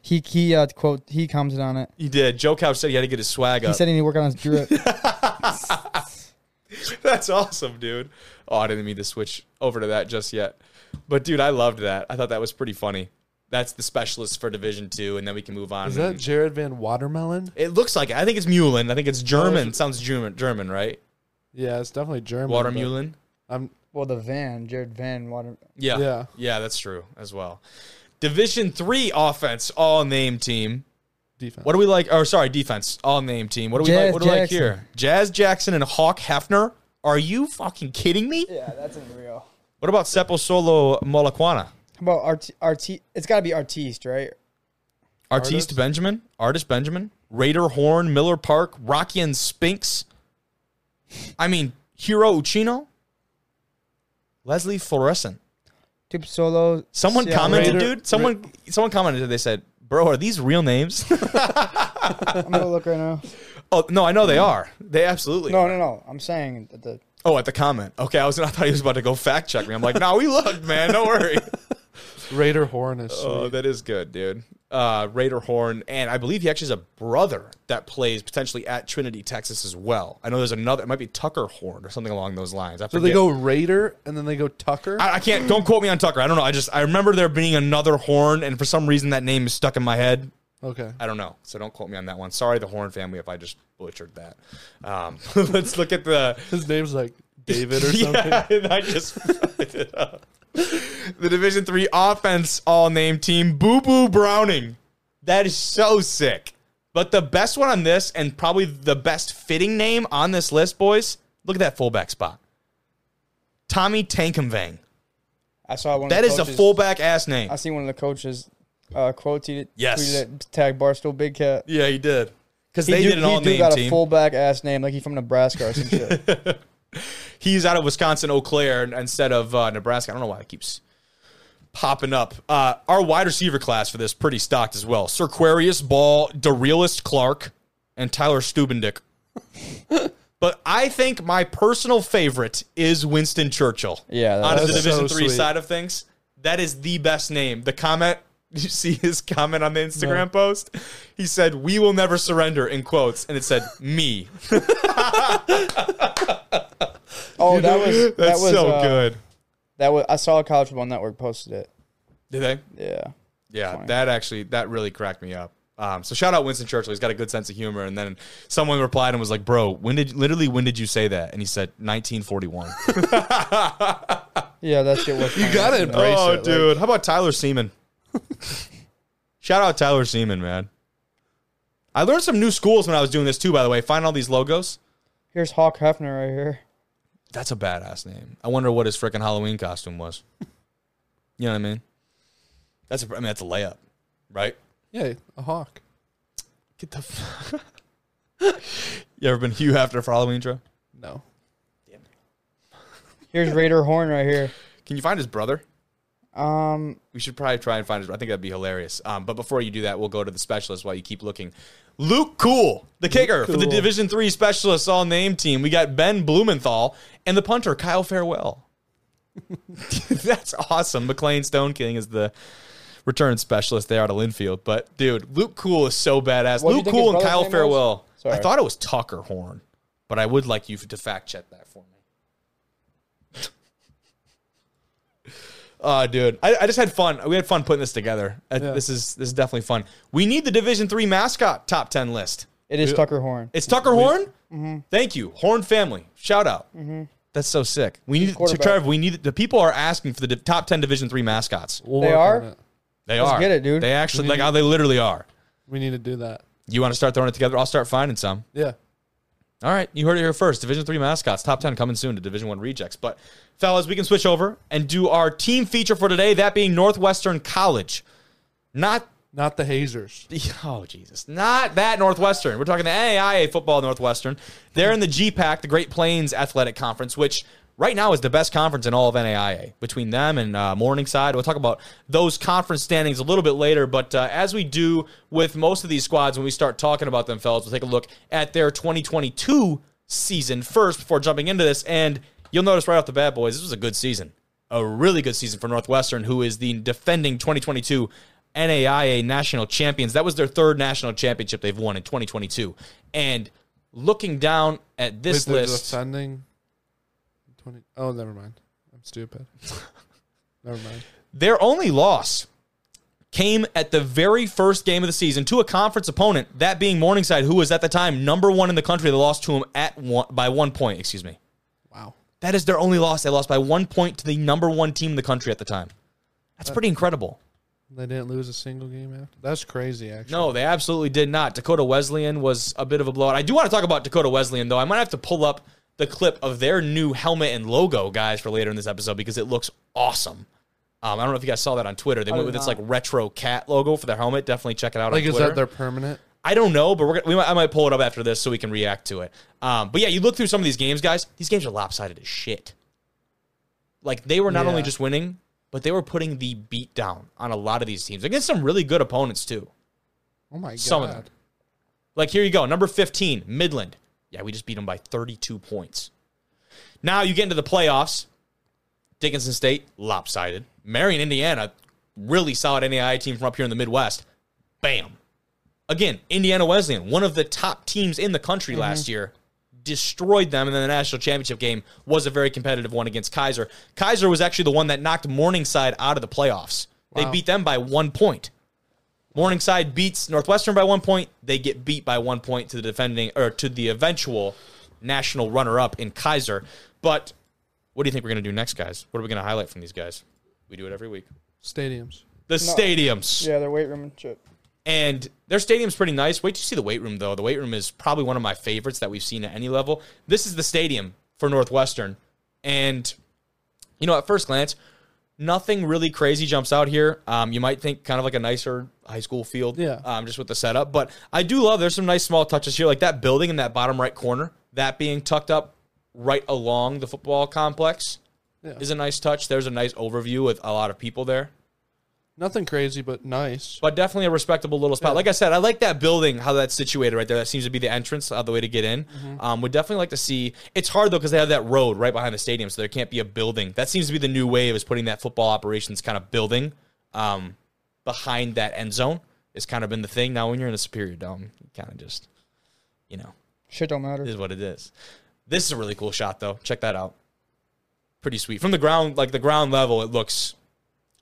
[SPEAKER 3] He he uh, quote he commented on it.
[SPEAKER 1] He did. Joe Couch said he had to get his swag up.
[SPEAKER 3] He said he need to work on his drip. [laughs]
[SPEAKER 1] That's awesome, dude. Oh, I didn't mean to switch over to that just yet. But dude, I loved that. I thought that was pretty funny. That's the specialist for Division Two, and then we can move on.
[SPEAKER 2] Is that Jared Van Watermelon?
[SPEAKER 1] it looks like it. I think it's Mulin. I think it's oh, German.
[SPEAKER 2] it's-
[SPEAKER 1] Sounds German, German, right?
[SPEAKER 2] Yeah, it's definitely German. but
[SPEAKER 1] Watermulin.
[SPEAKER 2] I'm
[SPEAKER 3] Well, the van, Jared Van Water.
[SPEAKER 1] Yeah. Yeah.
[SPEAKER 2] Yeah.
[SPEAKER 1] that's true as well. Division three offense, all name team.
[SPEAKER 2] Defense.
[SPEAKER 1] What do we like? Or sorry, defense, all name team. What do we
[SPEAKER 3] Jazz
[SPEAKER 1] like? What do we like here? Jazz Jackson and Hawk Hefner. Are you fucking kidding me?
[SPEAKER 3] Yeah, that's unreal.
[SPEAKER 1] What about Seppo Solo Molakwana?
[SPEAKER 3] How about Art? Art? It's got to be Artiste, right?
[SPEAKER 1] Artiste
[SPEAKER 2] Artist?
[SPEAKER 1] Benjamin, Artist Benjamin, Raider Horn, Miller Park, Rocky and Spinks. I mean, Hiro Uchino, Leslie Florescent.
[SPEAKER 3] Tube Solo.
[SPEAKER 1] Someone
[SPEAKER 3] Seattle-
[SPEAKER 1] commented,
[SPEAKER 2] Raider-
[SPEAKER 1] dude. Someone, someone commented. They said, "Bro, are these real names?" [laughs]
[SPEAKER 3] I'm gonna look right now.
[SPEAKER 1] oh no, I know they are. They absolutely.
[SPEAKER 3] No,
[SPEAKER 1] are.
[SPEAKER 3] no, no. I'm saying that the
[SPEAKER 1] Oh, at the comment. Okay, I was. I thought he was about to go fact check me. I'm like, no, we looked, man. Don't worry. [laughs]
[SPEAKER 2] Raider Horn is sweet.
[SPEAKER 1] Oh, that is good, dude. Uh, Raider Horn, and I believe he actually has a brother that plays potentially at Trinity, Texas, as well. I know there's another. It might be Tucker Horn or something along those lines. I
[SPEAKER 2] so they go Raider and then they go Tucker.
[SPEAKER 1] I, I can't. Don't quote me on Tucker. I don't know. I just I remember there being another Horn, and for some reason that name is stuck in my head.
[SPEAKER 2] okay.
[SPEAKER 1] I don't know. So don't quote me on that one. Sorry, the Horn family, if I just butchered that. Um, [laughs] let's look at the
[SPEAKER 2] His name's like David or [laughs] something.
[SPEAKER 1] Yeah, [laughs] I just fucked it up. [laughs] The Division Three offense all name team, Boo Boo Browning. That is so sick. But the best one on this, and probably the best fitting name on this list, boys. Look at that fullback spot. Tommy Tankumvang.
[SPEAKER 3] I saw one.
[SPEAKER 1] That is
[SPEAKER 3] the
[SPEAKER 1] a fullback ass name.
[SPEAKER 3] I see one of the coaches uh, quote tweeted,
[SPEAKER 1] Yes.
[SPEAKER 3] tweeted it, tag Barstool Big Cat.
[SPEAKER 1] Yeah, he did. Because they
[SPEAKER 3] do,
[SPEAKER 1] did an all
[SPEAKER 3] he do
[SPEAKER 1] name
[SPEAKER 3] got a fullback ass name, like he's from Nebraska or some shit. [laughs]
[SPEAKER 1] He's out of Wisconsin, Eau Claire, instead of uh, Nebraska. I don't know why it keeps popping up. Uh, our wide receiver class for this pretty stocked as well. Sir Quarius Ball, Darealist Clark, and Tyler Stubendick. [laughs] but I think my personal favorite is Winston Churchill.
[SPEAKER 3] Yeah,
[SPEAKER 1] on the Division
[SPEAKER 2] so
[SPEAKER 1] Three side of things, that is the best name. The comment. Did [laughs] you see his comment on the Instagram post? He said, "We will never surrender" in quotes, and it said "me." [laughs]
[SPEAKER 3] Oh, that was that
[SPEAKER 1] That's
[SPEAKER 3] was
[SPEAKER 1] so
[SPEAKER 3] uh,
[SPEAKER 1] good.
[SPEAKER 3] That was I saw College Football Network posted it.
[SPEAKER 1] Did they?
[SPEAKER 3] Yeah,
[SPEAKER 1] Yeah,
[SPEAKER 3] Funny.
[SPEAKER 1] that actually that really cracked me up. Um, so shout out Winston Churchill. He's got a good sense of humor. And then someone replied and was like, "Bro, when did literally when did you say that?" And he said, "1941." [laughs]
[SPEAKER 3] yeah, that shit was.
[SPEAKER 2] You gotta embrace
[SPEAKER 1] oh,
[SPEAKER 2] it. like-
[SPEAKER 1] dude, how about Tyler Seaman? [laughs] shout out Tyler Seaman, man. I learned some new schools when I was doing this too. By the way, find all these logos.
[SPEAKER 3] Here's Hawk Hefner right here.
[SPEAKER 1] That's a badass name. I wonder what his freaking Halloween costume was. You know what I mean? That's a, I mean that's a layup, right?
[SPEAKER 2] yeah, a hawk.
[SPEAKER 1] Get the. F- [laughs] you ever been Hugh Hefner for Halloween, Joe?
[SPEAKER 2] No. Damn.
[SPEAKER 3] Here's Raider Horn right here.
[SPEAKER 1] Can you find his brother?
[SPEAKER 3] Um,
[SPEAKER 1] We should probably try and find it. I think that'd be hilarious. Um, but before you do that, we'll go to the specialist while you keep looking. Luke Cool, the kicker for the Division Three specialists all name team. We got Ben Blumenthal and the punter Kyle Farewell. [laughs] That's awesome. McLean Stone King is the return specialist there out of Linfield. But dude, Luke Cool is so badass.
[SPEAKER 3] What
[SPEAKER 1] Luke Cool and Kyle
[SPEAKER 3] name was?
[SPEAKER 1] Farewell. I thought it was Tucker Horn, but I would like you to fact check that for me. Uh, dude, I, I just had fun. We had fun putting this together. Uh,
[SPEAKER 2] Yeah.
[SPEAKER 1] This is this is definitely fun. We need the Division Three mascot top ten list.
[SPEAKER 3] it is
[SPEAKER 2] Yeah.
[SPEAKER 3] Tucker Horn.
[SPEAKER 1] It's Tucker Horn.
[SPEAKER 3] Mm-hmm.
[SPEAKER 1] Thank you, Horn family. Shout out. That's so sick. We need to
[SPEAKER 3] quarterback.
[SPEAKER 1] Trev. We need the people are asking for the di- top ten Division Three mascots.
[SPEAKER 2] We'll
[SPEAKER 3] They are?
[SPEAKER 1] They
[SPEAKER 3] Let's
[SPEAKER 1] are.
[SPEAKER 3] get it, dude.
[SPEAKER 1] They actually like
[SPEAKER 2] need-
[SPEAKER 1] how they literally are.
[SPEAKER 2] We need to do that.
[SPEAKER 1] You want to start throwing it together? I'll start finding some.
[SPEAKER 2] Yeah.
[SPEAKER 1] All right, you heard it here first. Division three mascots, top ten coming soon to Division one rejects. But fellas, we can switch over and do our team feature for today. That being Northwestern College, not
[SPEAKER 2] Not the hazers. [laughs]
[SPEAKER 1] oh Jesus, not that Northwestern. We're talking the NAIA football Northwestern. They're in the GPAC, the Great Plains Athletic Conference, which right now is the best conference in all of NAIA. Between them and uh, Morningside, we'll talk about those conference standings a little bit later. But uh, as we do with most of these squads, when we start talking about them, fellas, we'll take a look at their 2022 season first before jumping into this. And you'll notice right off the bat, boys, this was a good season, a really good season for Northwestern, who is the defending 2022 NAIA national champions. That was their third national championship they've won in 2022. And looking down at this list,
[SPEAKER 2] defending. Twenty. Oh, never mind. I'm stupid. [laughs] never mind.
[SPEAKER 1] their only loss came at the very first game of the season to a conference opponent, that being Morningside, who was at the time number one in the country. They lost to them at one by one point. Excuse me.
[SPEAKER 2] Wow.
[SPEAKER 1] That is their only loss. They lost by one point to the number one team in the country at the time. That's pretty incredible.
[SPEAKER 2] They didn't lose a single game after. That's crazy, actually.
[SPEAKER 1] No, they absolutely did not. Dakota Wesleyan was a bit of a blowout. I do want to talk about Dakota Wesleyan, though. I might have to pull up the clip of their new helmet and logo, guys, for later in this episode because it looks awesome. Um, I don't know if you guys saw that on Twitter. They
[SPEAKER 3] I
[SPEAKER 1] went
[SPEAKER 3] did
[SPEAKER 1] with this like retro cat logo for their helmet. Definitely check it out.
[SPEAKER 2] Like,
[SPEAKER 1] on
[SPEAKER 2] is
[SPEAKER 1] Twitter.
[SPEAKER 2] that their permanent?
[SPEAKER 1] I don't know, but we're gonna, we might, I might pull it up after this so we can react to it. Um, but yeah, you look through some of these games, guys. These games are lopsided as shit. Like they were not
[SPEAKER 2] Yeah.
[SPEAKER 1] only just winning, but they were putting the beat down on a lot of these teams against some really good opponents too.
[SPEAKER 2] Oh my god.
[SPEAKER 1] Some of them. Like here you go, number fifteen, Midland. Yeah, we just beat them by thirty-two points. Now you get into the playoffs. Dickinson State lopsided. Marion, Indiana, really solid NAI team from up here in the Midwest. Bam. Again, Indiana Wesleyan, one of the top teams in the country
[SPEAKER 2] Mm-hmm.
[SPEAKER 1] last year, destroyed them. And then the national championship game was a very competitive one against Keiser. Keiser was actually the one that knocked Morningside out of the playoffs. They beat them by one point. Morningside beats Northwestern by one point. They get beat by one point to the defending or to the eventual national runner-up in Keiser. But what do you think we're going to do next, guys? What are we going to highlight from these guys? We do it every week.
[SPEAKER 2] Stadiums.
[SPEAKER 1] The stadiums.
[SPEAKER 3] Yeah, their weight room and shit.
[SPEAKER 1] And their stadium's pretty nice. Wait to see the weight room, though. The weight room is probably one of my favorites that we've seen at any level. This is the stadium for Northwestern. And, you know, at first glance, nothing really crazy jumps out here. Um, you might think kind of like a nicer high school field,
[SPEAKER 2] Yeah.
[SPEAKER 1] um, just with the setup. But I do love there's some nice small touches here, like that building in that bottom right corner, that being tucked up right along the football complex
[SPEAKER 2] Yeah.
[SPEAKER 1] is a nice touch. There's a nice overview with a lot of people there.
[SPEAKER 2] Nothing crazy, but nice.
[SPEAKER 1] but definitely a respectable little spot. Like I said, I like that building, how that's situated right there. That seems to be the entrance, uh, the way to get in. Um, would definitely like to see. It's hard though because they have that road right behind the stadium, so there can't be a building. That seems to be the new wave is putting that football operations kind of building um, behind that end zone. It's kind of been the thing. Now when you're in a superior dome, you kind of just, you know,
[SPEAKER 3] Shit don't matter.
[SPEAKER 1] Is what it is. This is a really cool shot though. Check that out. Pretty sweet from the ground, like the ground level. It looks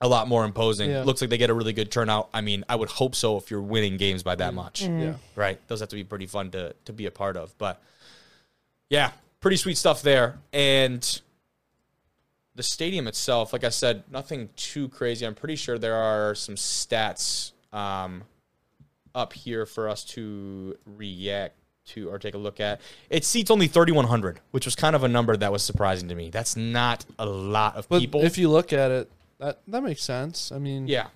[SPEAKER 1] a lot more imposing.
[SPEAKER 2] Yeah.
[SPEAKER 1] Looks like they get a really good turnout. I mean, I would hope so if you're winning games by that much,
[SPEAKER 2] Yeah.
[SPEAKER 1] right? Those have to be pretty fun to to be a part of. But yeah, pretty sweet stuff there. And the stadium itself, like I said, nothing too crazy. I'm pretty sure there are some stats um, up here for us to react to or take a look at. It seats only 3,100, which was kind of a number that was surprising to me. That's not a lot of
[SPEAKER 2] But
[SPEAKER 1] people.
[SPEAKER 2] if you look at it, that that makes sense. I mean,
[SPEAKER 1] yeah,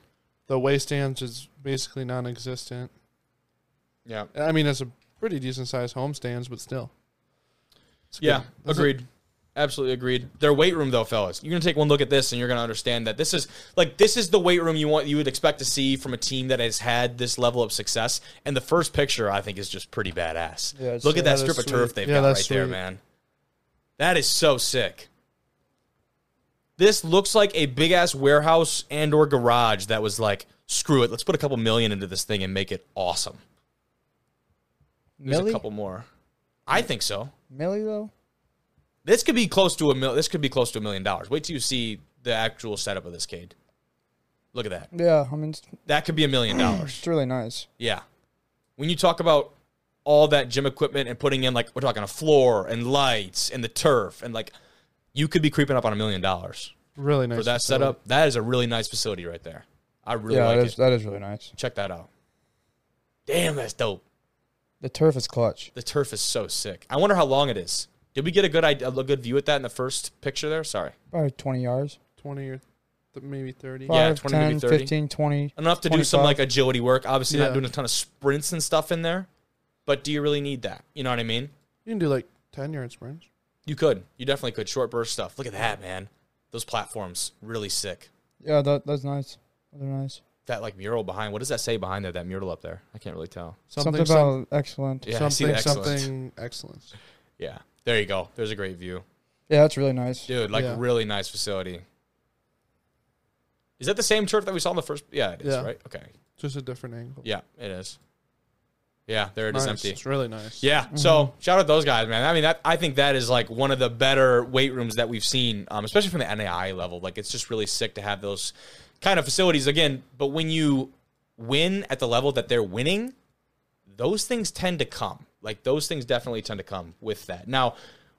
[SPEAKER 2] the way stands is basically non-existent.
[SPEAKER 1] yeah.
[SPEAKER 2] I mean, it's a pretty decent sized home stands, but still.
[SPEAKER 1] Yeah,
[SPEAKER 2] good. That's
[SPEAKER 1] agreed. Absolutely agreed. Their weight room, though, fellas, you're gonna take one look at this, and you're gonna understand that this is like this is the weight room you want you would expect to see from a team that has had this level of success. And the first picture, I think, is just pretty badass.
[SPEAKER 3] Yeah,
[SPEAKER 1] look at
[SPEAKER 2] yeah,
[SPEAKER 1] that
[SPEAKER 2] that's
[SPEAKER 1] strip of turf they've
[SPEAKER 2] Yeah,
[SPEAKER 1] got right
[SPEAKER 2] that's
[SPEAKER 1] there, man. That is so sick. This looks like a big ass warehouse and or garage that was like, screw it, let's put a couple million into this thing and make it awesome. There's
[SPEAKER 3] Millie?
[SPEAKER 1] a couple more. I think so.
[SPEAKER 3] Millie though?
[SPEAKER 1] This could be close to a mil. This could be close to a million dollars. Wait till you see the actual setup of this Cade. Look at that.
[SPEAKER 3] Yeah, I mean it's,
[SPEAKER 1] That could be a million dollars. [clears throat]
[SPEAKER 3] it's really nice.
[SPEAKER 1] Yeah. When you talk about all that gym equipment and putting in like we're talking a floor and lights and the turf and like you could be creeping up on a million dollars
[SPEAKER 2] really nice
[SPEAKER 1] for that
[SPEAKER 2] facility.
[SPEAKER 1] setup. That is a really nice facility right there. I really
[SPEAKER 3] yeah,
[SPEAKER 1] like
[SPEAKER 3] that is,
[SPEAKER 1] it.
[SPEAKER 3] that is really nice.
[SPEAKER 1] Check that out. Damn, that's dope.
[SPEAKER 3] The turf is clutch.
[SPEAKER 1] The turf is so sick. I wonder how long it is. Did we get a good idea, a good view at that in the first picture there? Sorry.
[SPEAKER 3] Probably 20 yards.
[SPEAKER 2] twenty or th- maybe thirty.
[SPEAKER 1] Yeah,
[SPEAKER 3] 5,
[SPEAKER 1] 20, maybe
[SPEAKER 3] 10,
[SPEAKER 1] 30.
[SPEAKER 3] 15, 20.
[SPEAKER 1] enough to do some like agility work. Obviously, not doing a ton of sprints and stuff in there, but do you really need that? You know what I mean?
[SPEAKER 2] You can do like ten yard sprints.
[SPEAKER 1] You could. You definitely could. Short burst stuff. Look at that, man. Those platforms, really sick.
[SPEAKER 3] Yeah, that, that's nice. They're nice.
[SPEAKER 1] That like mural behind. What does that say behind there? That mural up there. I can't really tell.
[SPEAKER 3] Something,
[SPEAKER 2] some-
[SPEAKER 3] about excellent.
[SPEAKER 1] Yeah, I see
[SPEAKER 2] something
[SPEAKER 1] the excellence.
[SPEAKER 2] something excellence.
[SPEAKER 1] Yeah, there you go. There's a great view,
[SPEAKER 3] Yeah, that's really nice.
[SPEAKER 1] dude. Like
[SPEAKER 2] Yeah.
[SPEAKER 1] really nice facility. Is that the same turf that we saw in the first? Yeah, it is.
[SPEAKER 2] Yeah.
[SPEAKER 1] Right. Okay.
[SPEAKER 2] Just a different angle.
[SPEAKER 1] Yeah, it is. Yeah, there it is,
[SPEAKER 2] Nice.
[SPEAKER 1] empty.
[SPEAKER 2] It's really nice.
[SPEAKER 1] Yeah. So shout out those guys, man. I mean, that I think that is like one of the better weight rooms that we've seen, um, especially from the NAI level. Like, it's just really sick to have those kind of facilities again. But when you win at the level that they're winning, those things tend to come. Like those things definitely tend to come with that. Now,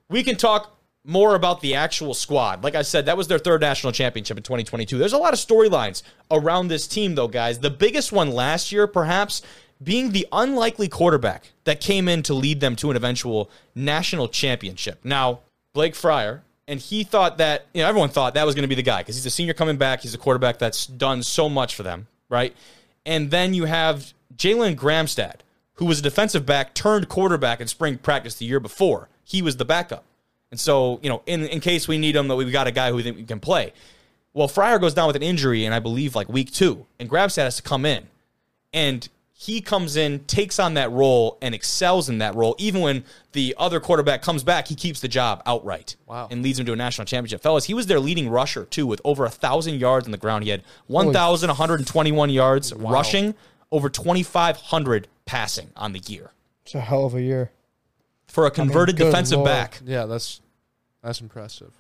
[SPEAKER 1] we can talk more about the actual squad. Like I said, that was their third national championship in 2022. There's a lot of storylines around this team, though, guys. The biggest one last year, perhaps, being the unlikely quarterback that came in to lead them to an eventual national championship. Now, Blake Fryer, and he thought that, you know, everyone thought that was going to be the guy because he's a senior coming back. He's a quarterback that's done so much for them, right? And then you have Jalen Gramstad, who was a defensive back turned quarterback in spring practice the year before. He was the backup. And so, you know, in, in case we need him, that we've got a guy who we think we can play. Well, Fryer goes down with an injury, and I believe like week two, and Gramstad has to come in. And he comes in, takes on that role, and excels in that role. Even when the other quarterback comes back, he keeps the job outright.
[SPEAKER 2] Wow.
[SPEAKER 1] And leads them to a national championship. Fellas, he was their leading rusher, too, with over a 1,000 yards on the ground. He had 1,121 yards rushing, over 2,500 passing on the year.
[SPEAKER 3] It's a hell of a year.
[SPEAKER 1] For a converted
[SPEAKER 3] good
[SPEAKER 1] defensive
[SPEAKER 3] Lord.
[SPEAKER 1] back,
[SPEAKER 2] Yeah, that's that's impressive.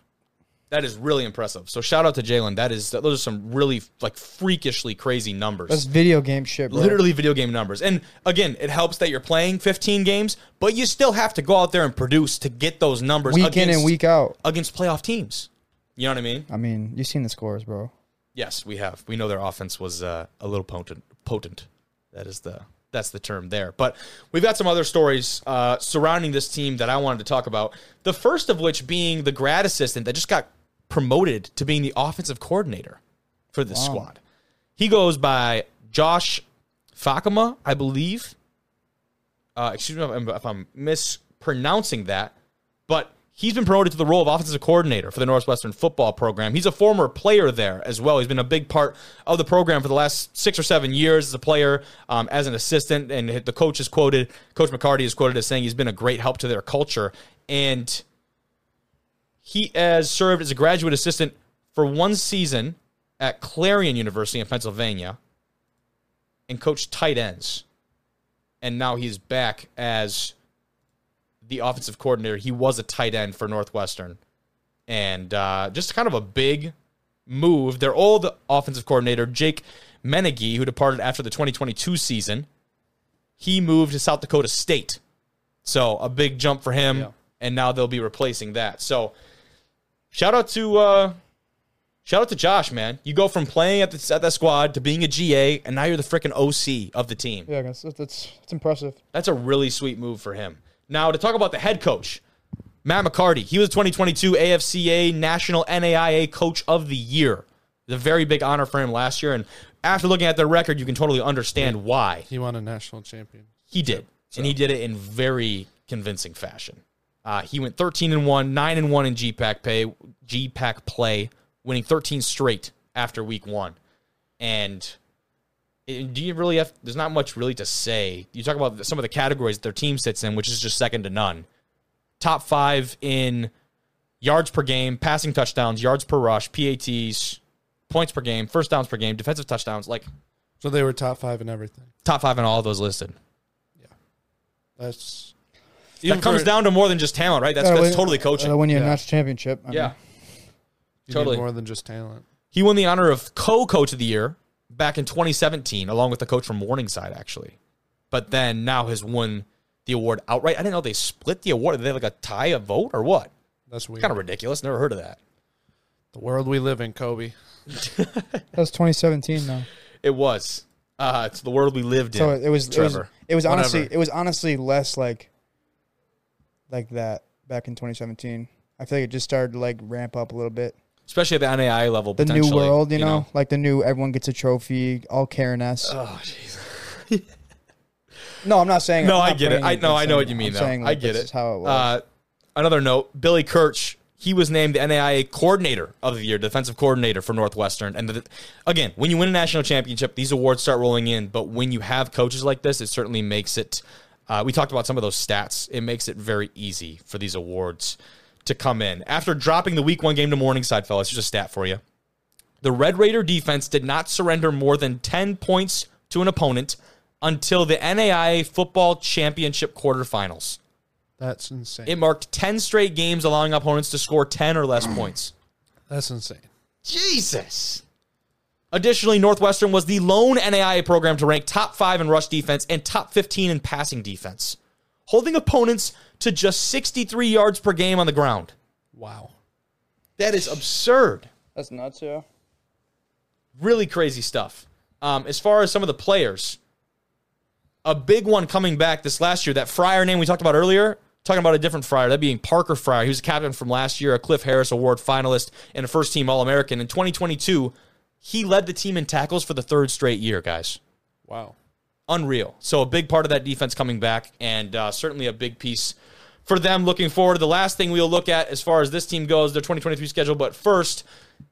[SPEAKER 1] That is really impressive. So shout out to Jalen. That is those are some really like freakishly crazy numbers.
[SPEAKER 3] That's video game shit, bro.
[SPEAKER 1] literally video game numbers. And again, it helps that you're playing 15 games, but you still have to go out there and produce to get those numbers
[SPEAKER 3] week
[SPEAKER 1] against,
[SPEAKER 3] in and week out.
[SPEAKER 1] against playoff teams. You know what I mean?
[SPEAKER 3] I mean, you've seen the scores, bro.
[SPEAKER 1] Yes, we have. We know their offense was uh, a little potent. Potent. That is the that's the term there. But we've got some other stories uh, surrounding this team that I wanted to talk about. The first of which being the grad assistant that just got promoted to being the offensive coordinator for this squad. He goes by Josh Fakama, I believe. Uh, excuse me if I'm, if I'm mispronouncing that, but he's been promoted to the role of offensive coordinator for the Northwestern football program. He's a former player there as well. He's been a big part of the program for the last six or seven years as a player, um, as an assistant. And the coach is quoted, Coach McCarty is quoted as saying he's been a great help to their culture. And he has served as a graduate assistant for one season at Clarion University in Pennsylvania and coached tight ends. And now he's back as the offensive coordinator. He was a tight end for Northwestern. And uh, just kind of a big move. Their old offensive coordinator, Jake Menegee, who departed after the 2022 season, he moved to South Dakota State. So a big jump for him.
[SPEAKER 2] Yeah.
[SPEAKER 1] And now they'll be replacing that. So shout out to uh, shout out to Josh, man. You go from playing at, the, at that squad to being a GA, and now you're the freaking OC of the team.
[SPEAKER 3] Yeah, that's that's, that's impressive.
[SPEAKER 1] That's a really sweet move for him. Now, to talk about the head coach, Matt McCarty. He was 2022 AFCA National NAIA Coach of the Year. The very big honor for him last year. And after looking at their record, you can totally understand why
[SPEAKER 2] He won a national champion.
[SPEAKER 1] he did. And he did it in very convincing fashion. Uh, he went 13 and 1, 9 and 1 in GPAC pay, GPAC play, winning 13 straight after week 1. And it- do you really have there's not much really to say. You talk about some of the categories that their team sits in, which is just second to none. Top 5 in yards per game, passing touchdowns, yards per rush, PATs, points per game, first downs per game, defensive touchdowns, like
[SPEAKER 2] So they were top five in everything.
[SPEAKER 1] top 5 in all of those listed. Yeah.
[SPEAKER 2] That's
[SPEAKER 1] that comes
[SPEAKER 2] for-
[SPEAKER 1] down to more than just talent, right? That's,
[SPEAKER 3] Gotta
[SPEAKER 1] that's
[SPEAKER 3] win-
[SPEAKER 1] totally coaching.
[SPEAKER 3] gotta win you a
[SPEAKER 2] Yeah.
[SPEAKER 3] national championship. I
[SPEAKER 1] yeah.
[SPEAKER 3] mean,
[SPEAKER 1] Totally.
[SPEAKER 2] more than just talent.
[SPEAKER 1] He won the honor of co-coach of the year back in 2017, along with the coach from Morningside, actually. But then now has won the award outright. I didn't know they split the award. Did they like a tie, a vote, or what?
[SPEAKER 2] That's weird.
[SPEAKER 1] Kind of ridiculous. Never heard of that.
[SPEAKER 2] the world we live in, Kobe. [laughs]
[SPEAKER 3] that was 2017 though.
[SPEAKER 1] It was. Uh, it's the world we lived in.
[SPEAKER 3] So it was it was, it was honestly
[SPEAKER 2] Whatever.
[SPEAKER 3] it was honestly less like like that back in 2017. I feel like it just started to like ramp up a little bit.
[SPEAKER 1] Especially at the NAI level.
[SPEAKER 3] The new world, you, know? like the new everyone gets a trophy, all Karen S.
[SPEAKER 1] Oh, jeez. [laughs]
[SPEAKER 3] no, I'm not saying.
[SPEAKER 1] No, I get it. I know. I know what you mean.
[SPEAKER 3] I'm
[SPEAKER 1] Though
[SPEAKER 3] saying,
[SPEAKER 1] I get
[SPEAKER 3] this
[SPEAKER 1] it.
[SPEAKER 3] is how it was.
[SPEAKER 1] Uh, another note: Billy Kirch. He was named the NAIA Coordinator of the Year, Defensive Coordinator for Northwestern. And the, again, when you win a national championship, these awards start rolling in. But when you have coaches like this, it certainly makes it. Uh, we talked about some of those stats. It makes it very easy for these awards to come in. After dropping the Week One game to Morningside, fellas, here's a stat for you. The Red Raider defense did not surrender more than 10 points to an opponent until the NAIA Football Championship quarterfinals.
[SPEAKER 2] That's insane.
[SPEAKER 1] It marked 10 straight games allowing opponents to score 10 or less points.
[SPEAKER 2] That's insane.
[SPEAKER 1] Jesus. Additionally, Northwestern was the lone NAIA program to rank top five in rush defense and top 15 in passing defense, holding opponents to just 63 yards per game on the ground.
[SPEAKER 2] Wow.
[SPEAKER 1] That is absurd.
[SPEAKER 3] That's nuts, yeah.
[SPEAKER 1] Really crazy stuff. Um, as far as some of the players, a big one coming back this last year, that Fryer name we talked about earlier, talking about a different Fryer, that being Parker Fryer. He was a captain from last year, a Cliff Harris Award finalist, and a first team All American. In 2022, he led the team in tackles for the third straight year, guys.
[SPEAKER 2] Wow.
[SPEAKER 1] Unreal. So a big part of that defense coming back, and uh, certainly a big piece for them looking forward. The last thing we'll look at as far as this team goes, their 2023 schedule. But first,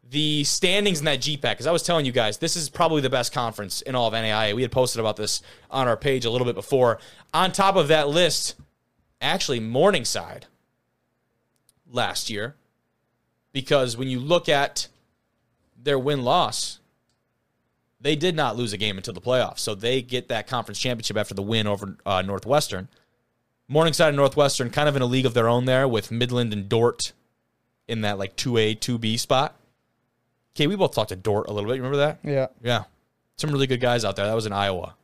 [SPEAKER 1] the standings in that GPAC. Because I was telling you guys, this is probably the best conference in all of NAIA. We had posted about this on our page a little bit before. On top of that list, actually, Morningside last year. Because when you look at their win loss, they did not lose a game until the playoffs. So they get that conference championship after the win over uh, Northwestern. Morningside and Northwestern kind of in a league of their own there with Midland and Dordt in that like 2A, 2B spot. Okay, we both talked to Dordt a little bit. You remember that?
[SPEAKER 3] Yeah.
[SPEAKER 1] Yeah. Some really good guys out there. That was in Iowa.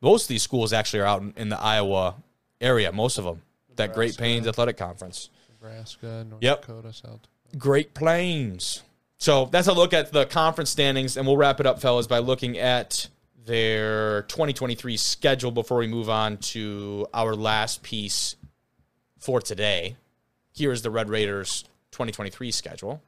[SPEAKER 1] Most of these schools actually are out in, in the Iowa area, most of them. That Great Plains Athletic Conference.
[SPEAKER 2] Nebraska, North
[SPEAKER 1] Yep.
[SPEAKER 2] Dakota, South. Dakota.
[SPEAKER 1] Great Plains. So that's a look at the conference standings, and we'll wrap it up, fellas, by looking at their 2023 schedule before we move on to our last piece for today. Here is the Red Raiders 2023 schedule.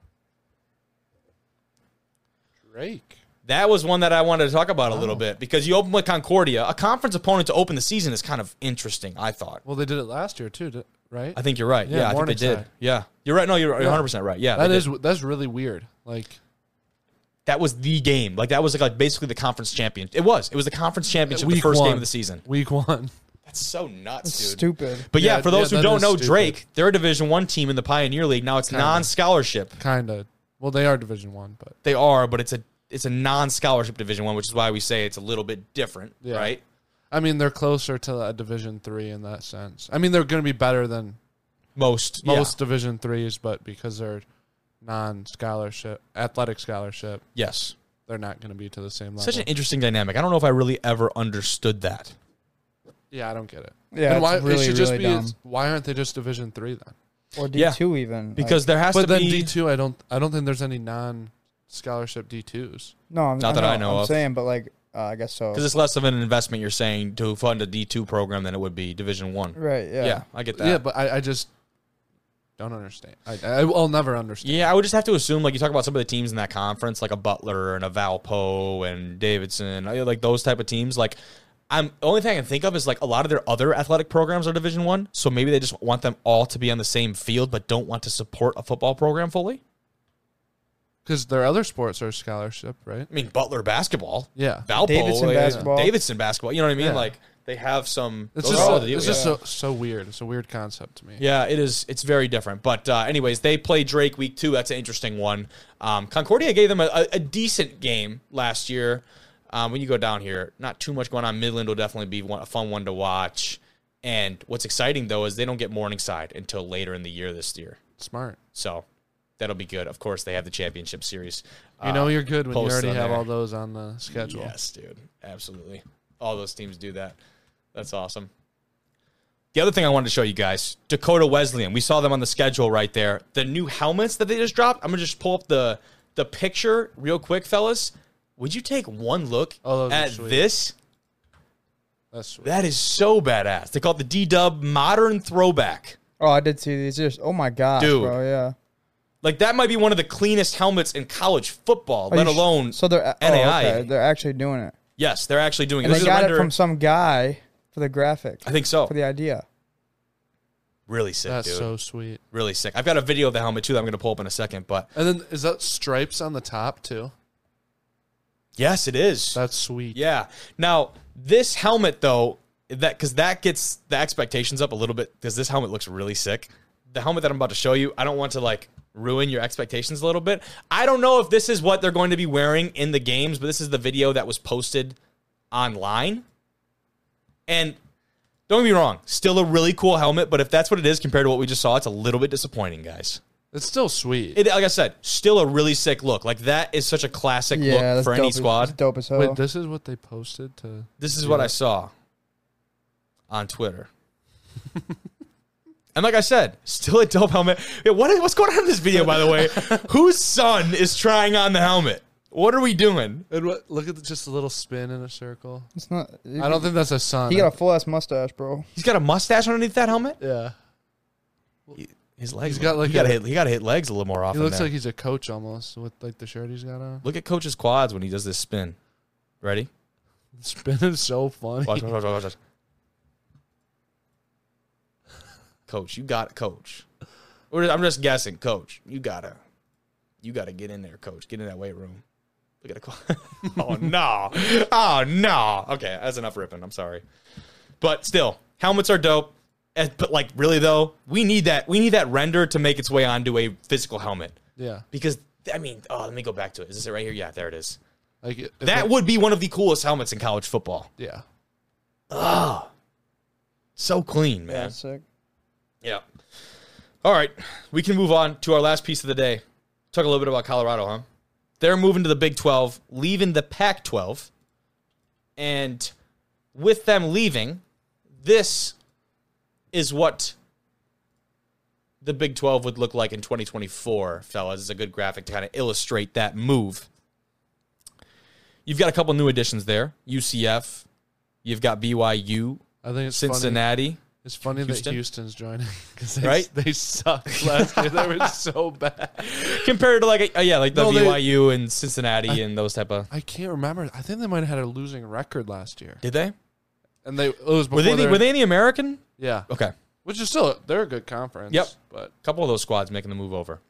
[SPEAKER 2] Drake.
[SPEAKER 1] That was one that I wanted to talk about a little oh. bit because you open with Concordia, a conference opponent to open the season is kind of interesting. I thought.
[SPEAKER 2] Well, they did it last year too, right?
[SPEAKER 1] I think you're right. Yeah,
[SPEAKER 2] Yeah,
[SPEAKER 1] I think they did. Yeah, you're right. No, you're, you're
[SPEAKER 2] Yeah.
[SPEAKER 1] 100 percent right. Yeah,
[SPEAKER 2] that is
[SPEAKER 1] did.
[SPEAKER 2] that's really weird. Like
[SPEAKER 1] that was the game. Like that was like, like basically the conference champion. It was. It was the conference championship, the
[SPEAKER 2] Week
[SPEAKER 1] first game of the season.
[SPEAKER 2] week one.
[SPEAKER 1] That's so nuts,
[SPEAKER 3] It's
[SPEAKER 1] dude.
[SPEAKER 3] stupid.
[SPEAKER 1] But yeah,
[SPEAKER 2] Yeah,
[SPEAKER 1] for those
[SPEAKER 2] yeah,
[SPEAKER 1] who
[SPEAKER 2] that
[SPEAKER 1] don't
[SPEAKER 2] is
[SPEAKER 1] know,
[SPEAKER 2] stupid.
[SPEAKER 1] Drake, they're a Division One team in the Pioneer League. Now it's
[SPEAKER 2] Kinda.
[SPEAKER 1] non-scholarship.
[SPEAKER 2] Kind of. Well, they are Division One, but
[SPEAKER 1] They are, but it's a it's a non-scholarship Division One, which is why we say it's a little bit different,
[SPEAKER 2] Yeah.
[SPEAKER 1] right?
[SPEAKER 2] I mean they're closer to a Division Three in that sense. I mean they're going to be better than
[SPEAKER 1] Most yeah.
[SPEAKER 2] most Division Threes, but because they're non-scholarship, athletic scholarship,
[SPEAKER 1] yes.
[SPEAKER 2] they're not going to be to the same level.
[SPEAKER 1] Such an interesting dynamic. I don't know if I really ever understood that.
[SPEAKER 2] yeah, I don't get it.
[SPEAKER 3] Yeah,
[SPEAKER 2] and why
[SPEAKER 3] it's really,
[SPEAKER 2] it should just
[SPEAKER 3] really
[SPEAKER 2] be?
[SPEAKER 3] dumb.
[SPEAKER 2] Why aren't they just Division Three then?
[SPEAKER 3] Or D
[SPEAKER 1] Yeah.
[SPEAKER 3] two even
[SPEAKER 1] Because
[SPEAKER 3] like,
[SPEAKER 1] there has to be But
[SPEAKER 2] then
[SPEAKER 1] be
[SPEAKER 2] D two, I don't. I don't think there's any non-scholarship D twos.
[SPEAKER 3] no, I'm,
[SPEAKER 1] Not that I know
[SPEAKER 3] I'm
[SPEAKER 1] of.
[SPEAKER 3] saying, but like uh, I guess so.
[SPEAKER 1] because it's less of an investment you're saying to fund a D two program than it would be Division One.
[SPEAKER 3] Right. Yeah.
[SPEAKER 1] Yeah. I get that.
[SPEAKER 2] Yeah, but I, I just don't understand. I, I will never understand.
[SPEAKER 1] Yeah, I would just have to assume, like you talk about some of the teams in that conference, like a Butler and a Valpo and Davidson, uh, like those type of teams. Like, I'm the only thing I can think of is like a lot of their other athletic programs are Division One, so maybe they just want them all to be on the same field, but don't want to support a football program fully.
[SPEAKER 2] because their other sports are scholarship, right?
[SPEAKER 1] I mean, Butler basketball,
[SPEAKER 2] Yeah,
[SPEAKER 1] Valpo,
[SPEAKER 3] Davidson
[SPEAKER 1] like,
[SPEAKER 3] basketball.
[SPEAKER 1] Davidson basketball. You know what I mean?
[SPEAKER 2] Yeah.
[SPEAKER 1] Like they have some.
[SPEAKER 2] it's just so,
[SPEAKER 1] the
[SPEAKER 2] it's just so so weird. It's a weird concept to me.
[SPEAKER 1] Yeah, it is. It's very different. But uh, anyways, they play Drake week two. That's an interesting one. Um, Concordia gave them a, a, a decent game last year. Um, when you go down here, not too much going on. Midland will definitely be one, a fun one to watch. And what's exciting though is they don't get Morningside until later in the year this year,
[SPEAKER 2] Smart.
[SPEAKER 1] so that'll be good. Of course, they have the championship series.
[SPEAKER 2] You know
[SPEAKER 1] uh,
[SPEAKER 2] you're good when you already have
[SPEAKER 1] there.
[SPEAKER 2] all those on the schedule.
[SPEAKER 1] Yes, dude. Absolutely. All those teams do that. That's awesome. The other thing I wanted to show you guys, Dakota Wesleyan. We saw them on the schedule right there. The new helmets that they just dropped. I'm gonna just pull up the the picture real quick, fellas. Would you take one look
[SPEAKER 2] Oh,
[SPEAKER 1] at
[SPEAKER 2] sweet.
[SPEAKER 1] this?
[SPEAKER 2] That's sweet.
[SPEAKER 1] That is so badass. They call it the D Dub Modern Throwback.
[SPEAKER 3] Oh, I did see these. Just oh my god,
[SPEAKER 1] Dude.
[SPEAKER 3] bro. Yeah.
[SPEAKER 1] Like that might be one of the cleanest helmets in college football,
[SPEAKER 3] Are
[SPEAKER 1] let
[SPEAKER 3] you sh-
[SPEAKER 1] alone.
[SPEAKER 3] So they're oh,
[SPEAKER 1] NAI.
[SPEAKER 3] okay. They're actually doing it,
[SPEAKER 1] yes, they're actually doing it.
[SPEAKER 3] and
[SPEAKER 1] This
[SPEAKER 3] they
[SPEAKER 1] is a
[SPEAKER 3] got it
[SPEAKER 1] render-
[SPEAKER 3] from some guy for the graphic
[SPEAKER 1] I think so.
[SPEAKER 3] for the idea.
[SPEAKER 1] Really sick,
[SPEAKER 2] That's
[SPEAKER 1] dude.
[SPEAKER 2] so sweet.
[SPEAKER 1] really sick. I've got a video of the helmet too that I'm going to pull up in a second. But
[SPEAKER 2] And then is that stripes on the top too?
[SPEAKER 1] yes, it is.
[SPEAKER 2] That's sweet.
[SPEAKER 1] yeah. Now this helmet though, that because that gets the expectations up a little bit because this helmet looks really sick. The helmet that I'm about to show you, I don't want to like ruin your expectations a little bit. I don't know if this is what they're going to be wearing in the games, but this is the video that was posted online. And don't get me wrong, still a really cool helmet, but if that's what it is compared to what we just saw, it's a little bit disappointing, guys.
[SPEAKER 2] It's still sweet.
[SPEAKER 1] It, like I said, still a really sick look. Like that is such a classic
[SPEAKER 3] Yeah,
[SPEAKER 1] look
[SPEAKER 3] that's
[SPEAKER 1] for
[SPEAKER 3] dope
[SPEAKER 1] any
[SPEAKER 3] as-
[SPEAKER 1] squad.
[SPEAKER 3] that's dope as hell.
[SPEAKER 2] Wait, this is what they posted to.
[SPEAKER 1] This is what I saw on Twitter. [laughs] And like I said, still a dope helmet. Yeah, what is, what's going on in this video, by the way? [laughs] Whose son is trying on the helmet? What are we doing?
[SPEAKER 2] And what, look at the, just a little spin in a circle.
[SPEAKER 3] It's not.
[SPEAKER 2] I don't think that's a sun.
[SPEAKER 3] He got a full ass mustache, bro.
[SPEAKER 1] He's got a mustache underneath that helmet.
[SPEAKER 2] yeah.
[SPEAKER 1] His legs.
[SPEAKER 2] He's got like
[SPEAKER 1] he got to hit. He got to hit legs a little more often.
[SPEAKER 2] He looks
[SPEAKER 1] there.
[SPEAKER 2] like he's a coach almost with like the shirt he's got on.
[SPEAKER 1] Look at Coach's quads when he does this spin. Ready?
[SPEAKER 2] Spin is so funny.
[SPEAKER 1] Watch, watch, watch, watch, watch. Coach, you got it, Coach. Or I'm just guessing, Coach. You gotta, you gotta get in there, Coach. Get in that weight room. Look at the. quad. oh no! Oh no! Okay, that's enough ripping. I'm sorry, but still, helmets are dope. But like, really though, we need that. We need that render to make its way onto a physical helmet
[SPEAKER 2] Yeah.
[SPEAKER 1] because I mean, oh, let me go back to it. Is this it right here? Yeah, there it is.
[SPEAKER 2] Like
[SPEAKER 1] That
[SPEAKER 2] it-
[SPEAKER 1] would be one of the coolest helmets in college football.
[SPEAKER 2] Yeah. Oh.
[SPEAKER 1] So clean, man.
[SPEAKER 3] That's sick.
[SPEAKER 1] Yeah. All right. We can move on to our last piece of the day. Talk a little bit about Colorado, huh? They're moving to the Big 12, leaving the Pac 12. And with them leaving, this is what the Big 12 would look like in 2024, fellas. It's a good graphic to kind of illustrate that move. You've got a couple new additions there UCF, you've got BYU,
[SPEAKER 2] I think it's funny.
[SPEAKER 1] Cincinnati.
[SPEAKER 2] It's funny
[SPEAKER 1] Houston?
[SPEAKER 2] that Houston's joining [laughs] because they,
[SPEAKER 1] Right?
[SPEAKER 2] they sucked last year. They were so bad.
[SPEAKER 1] Compared to like uh, yeah like the
[SPEAKER 2] No, they-
[SPEAKER 1] BYU and Cincinnati and those type of
[SPEAKER 2] I can't remember. I think they might have had a losing record last year,
[SPEAKER 1] did they?
[SPEAKER 2] And they it was before
[SPEAKER 1] were they the,
[SPEAKER 2] their-
[SPEAKER 1] were they in the American?
[SPEAKER 2] Yeah,
[SPEAKER 1] okay.
[SPEAKER 2] Which is still they're a good conference.
[SPEAKER 1] Yep.
[SPEAKER 2] but
[SPEAKER 1] a couple of those squads making the move over.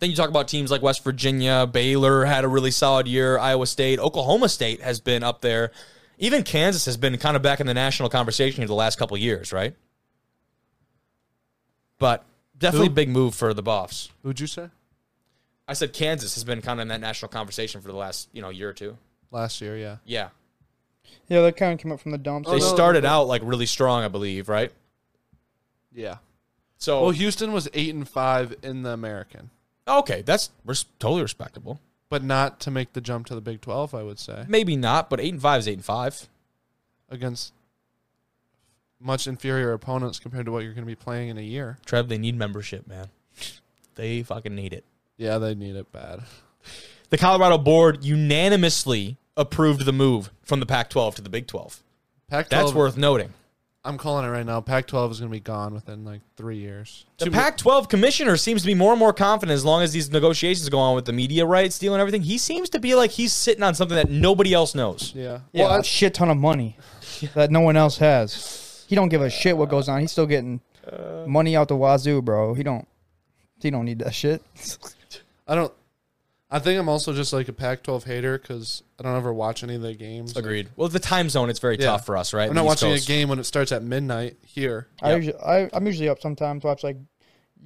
[SPEAKER 1] Then you talk about teams like West Virginia. Baylor had a really solid year. Iowa State Oklahoma State has been up there. Even Kansas has been kind of back in the national conversation here the last couple of years right? But definitely
[SPEAKER 2] Who?
[SPEAKER 1] a big move for the Buffs.
[SPEAKER 2] Who'd you say
[SPEAKER 1] I said Kansas has been kind of in that national conversation for the last you know year or two
[SPEAKER 2] last year? Yeah,
[SPEAKER 1] yeah
[SPEAKER 3] Yeah, they kind of came up from the dumps.
[SPEAKER 1] they
[SPEAKER 2] Oh, no,
[SPEAKER 1] started out like really strong I believe right
[SPEAKER 2] yeah.
[SPEAKER 1] so
[SPEAKER 2] Well, Houston was eight and five in the American,
[SPEAKER 1] Okay, that's res- totally respectable.
[SPEAKER 2] but not to make the jump to the Big Twelve. I would say
[SPEAKER 1] Maybe not, but eight and five is eight and five.
[SPEAKER 2] against much inferior opponents compared to what you're going to be playing in a year.
[SPEAKER 1] Trev, they need membership, man. They fucking need it.
[SPEAKER 2] Yeah, they need it bad. [laughs]
[SPEAKER 1] The Colorado board unanimously approved the move from the Pac-12 to the Big 12.
[SPEAKER 2] Pac-12.
[SPEAKER 1] That's worth noting.
[SPEAKER 2] I'm calling it right now. Pac-12 is going to be gone within like three years.
[SPEAKER 1] The Pac-12 commissioner seems to be more and more confident as long as these negotiations go on with the media rights deal and everything. He seems to be like he's sitting on something that nobody else knows.
[SPEAKER 2] Yeah.
[SPEAKER 3] Yeah,
[SPEAKER 2] Well,
[SPEAKER 3] a shit ton of money [laughs] that no one else has. He don't give a shit what goes on. He's still getting uh, money out the wazoo, bro. He don't. He don't need that shit. [laughs]
[SPEAKER 2] I don't. I think I'm also just like a Pac-12 hater because I don't ever watch any of the games.
[SPEAKER 1] Agreed. Well, the time zone, it's very
[SPEAKER 2] Yeah.
[SPEAKER 1] tough for us, right?
[SPEAKER 2] I'm
[SPEAKER 1] The
[SPEAKER 2] not
[SPEAKER 1] East
[SPEAKER 2] watching
[SPEAKER 1] Coast.
[SPEAKER 2] a game when it starts at midnight here.
[SPEAKER 3] I
[SPEAKER 1] Yep.
[SPEAKER 3] usually, I, I'm usually up sometimes. Watch like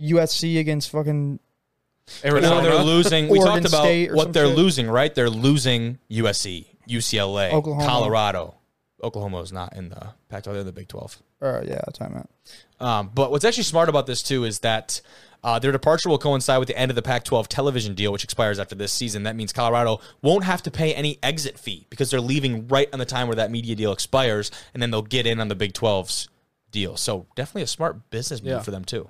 [SPEAKER 3] USC against fucking. Arizona.
[SPEAKER 1] No,
[SPEAKER 2] Arizona.
[SPEAKER 1] they're losing. We
[SPEAKER 3] Oregon
[SPEAKER 1] talked about
[SPEAKER 3] State or
[SPEAKER 1] what
[SPEAKER 3] some
[SPEAKER 1] they're
[SPEAKER 3] shit.
[SPEAKER 1] losing, right? They're losing USC, UCLA,
[SPEAKER 3] Oklahoma.
[SPEAKER 1] Colorado. Oklahoma is not in the Pac-12; they're in the Big 12.
[SPEAKER 3] Uh, yeah, time out.
[SPEAKER 1] Um, but what's actually smart about this too is that uh, their departure will coincide with the end of the Pac-12 television deal, which expires after this season. That means Colorado won't have to pay any exit fee because they're leaving right on the time where that media deal expires, and then they'll get in on the Big 12's deal. So definitely a smart business move
[SPEAKER 2] Yeah.
[SPEAKER 1] for them too.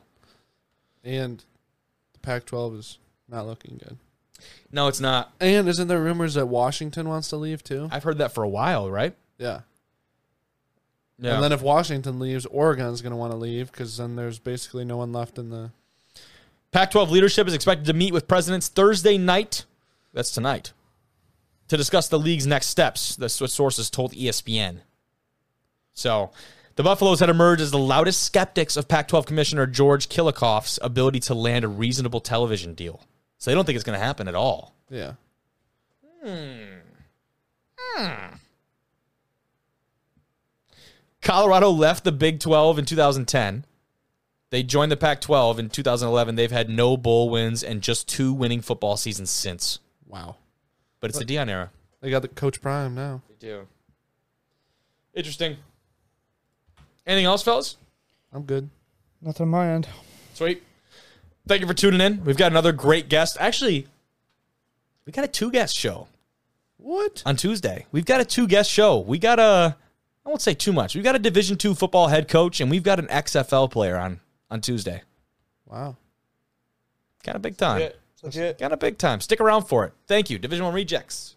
[SPEAKER 2] and the Pac-12 is not looking good.
[SPEAKER 1] No, it's not.
[SPEAKER 2] And isn't there rumors that Washington wants to leave too?
[SPEAKER 1] I've heard that for a while, right?
[SPEAKER 2] Yeah.
[SPEAKER 1] Yeah.
[SPEAKER 2] And then if Washington leaves, Oregon's going to want to leave because then there's basically no one left in the.
[SPEAKER 1] Pac 12 leadership is expected to meet with presidents Thursday night. That's tonight. To discuss the league's next steps. That's what sources told ESPN. So, the Buffaloes had emerged as the loudest skeptics of Pac 12 Commissioner George Kliavkoff's ability to land a reasonable television deal. So, they don't think it's going to happen at all.
[SPEAKER 2] Yeah. Hmm. Hmm.
[SPEAKER 1] Colorado left the Big 12 in 2010. They joined the Pac 12 in 2011. They've had no bowl wins and just two winning football seasons since.
[SPEAKER 2] Wow.
[SPEAKER 1] But it's the Deion era.
[SPEAKER 2] They got the Coach Prime now.
[SPEAKER 1] They do. Interesting. Anything else, fellas?
[SPEAKER 2] I'm good.
[SPEAKER 3] Nothing on my end.
[SPEAKER 1] Sweet. Thank you for tuning in. We've got another great guest. Actually, we got a two guest show
[SPEAKER 2] What?
[SPEAKER 1] on Tuesday. We've got a two guest show. We got a I won't say too much. We've got a Division two football head coach and we've got an XFL player on on Tuesday.
[SPEAKER 2] Wow.
[SPEAKER 1] Kind of big time.
[SPEAKER 3] Legit.
[SPEAKER 1] Kind of big time. Stick around for it. Thank you, Division One Rejects.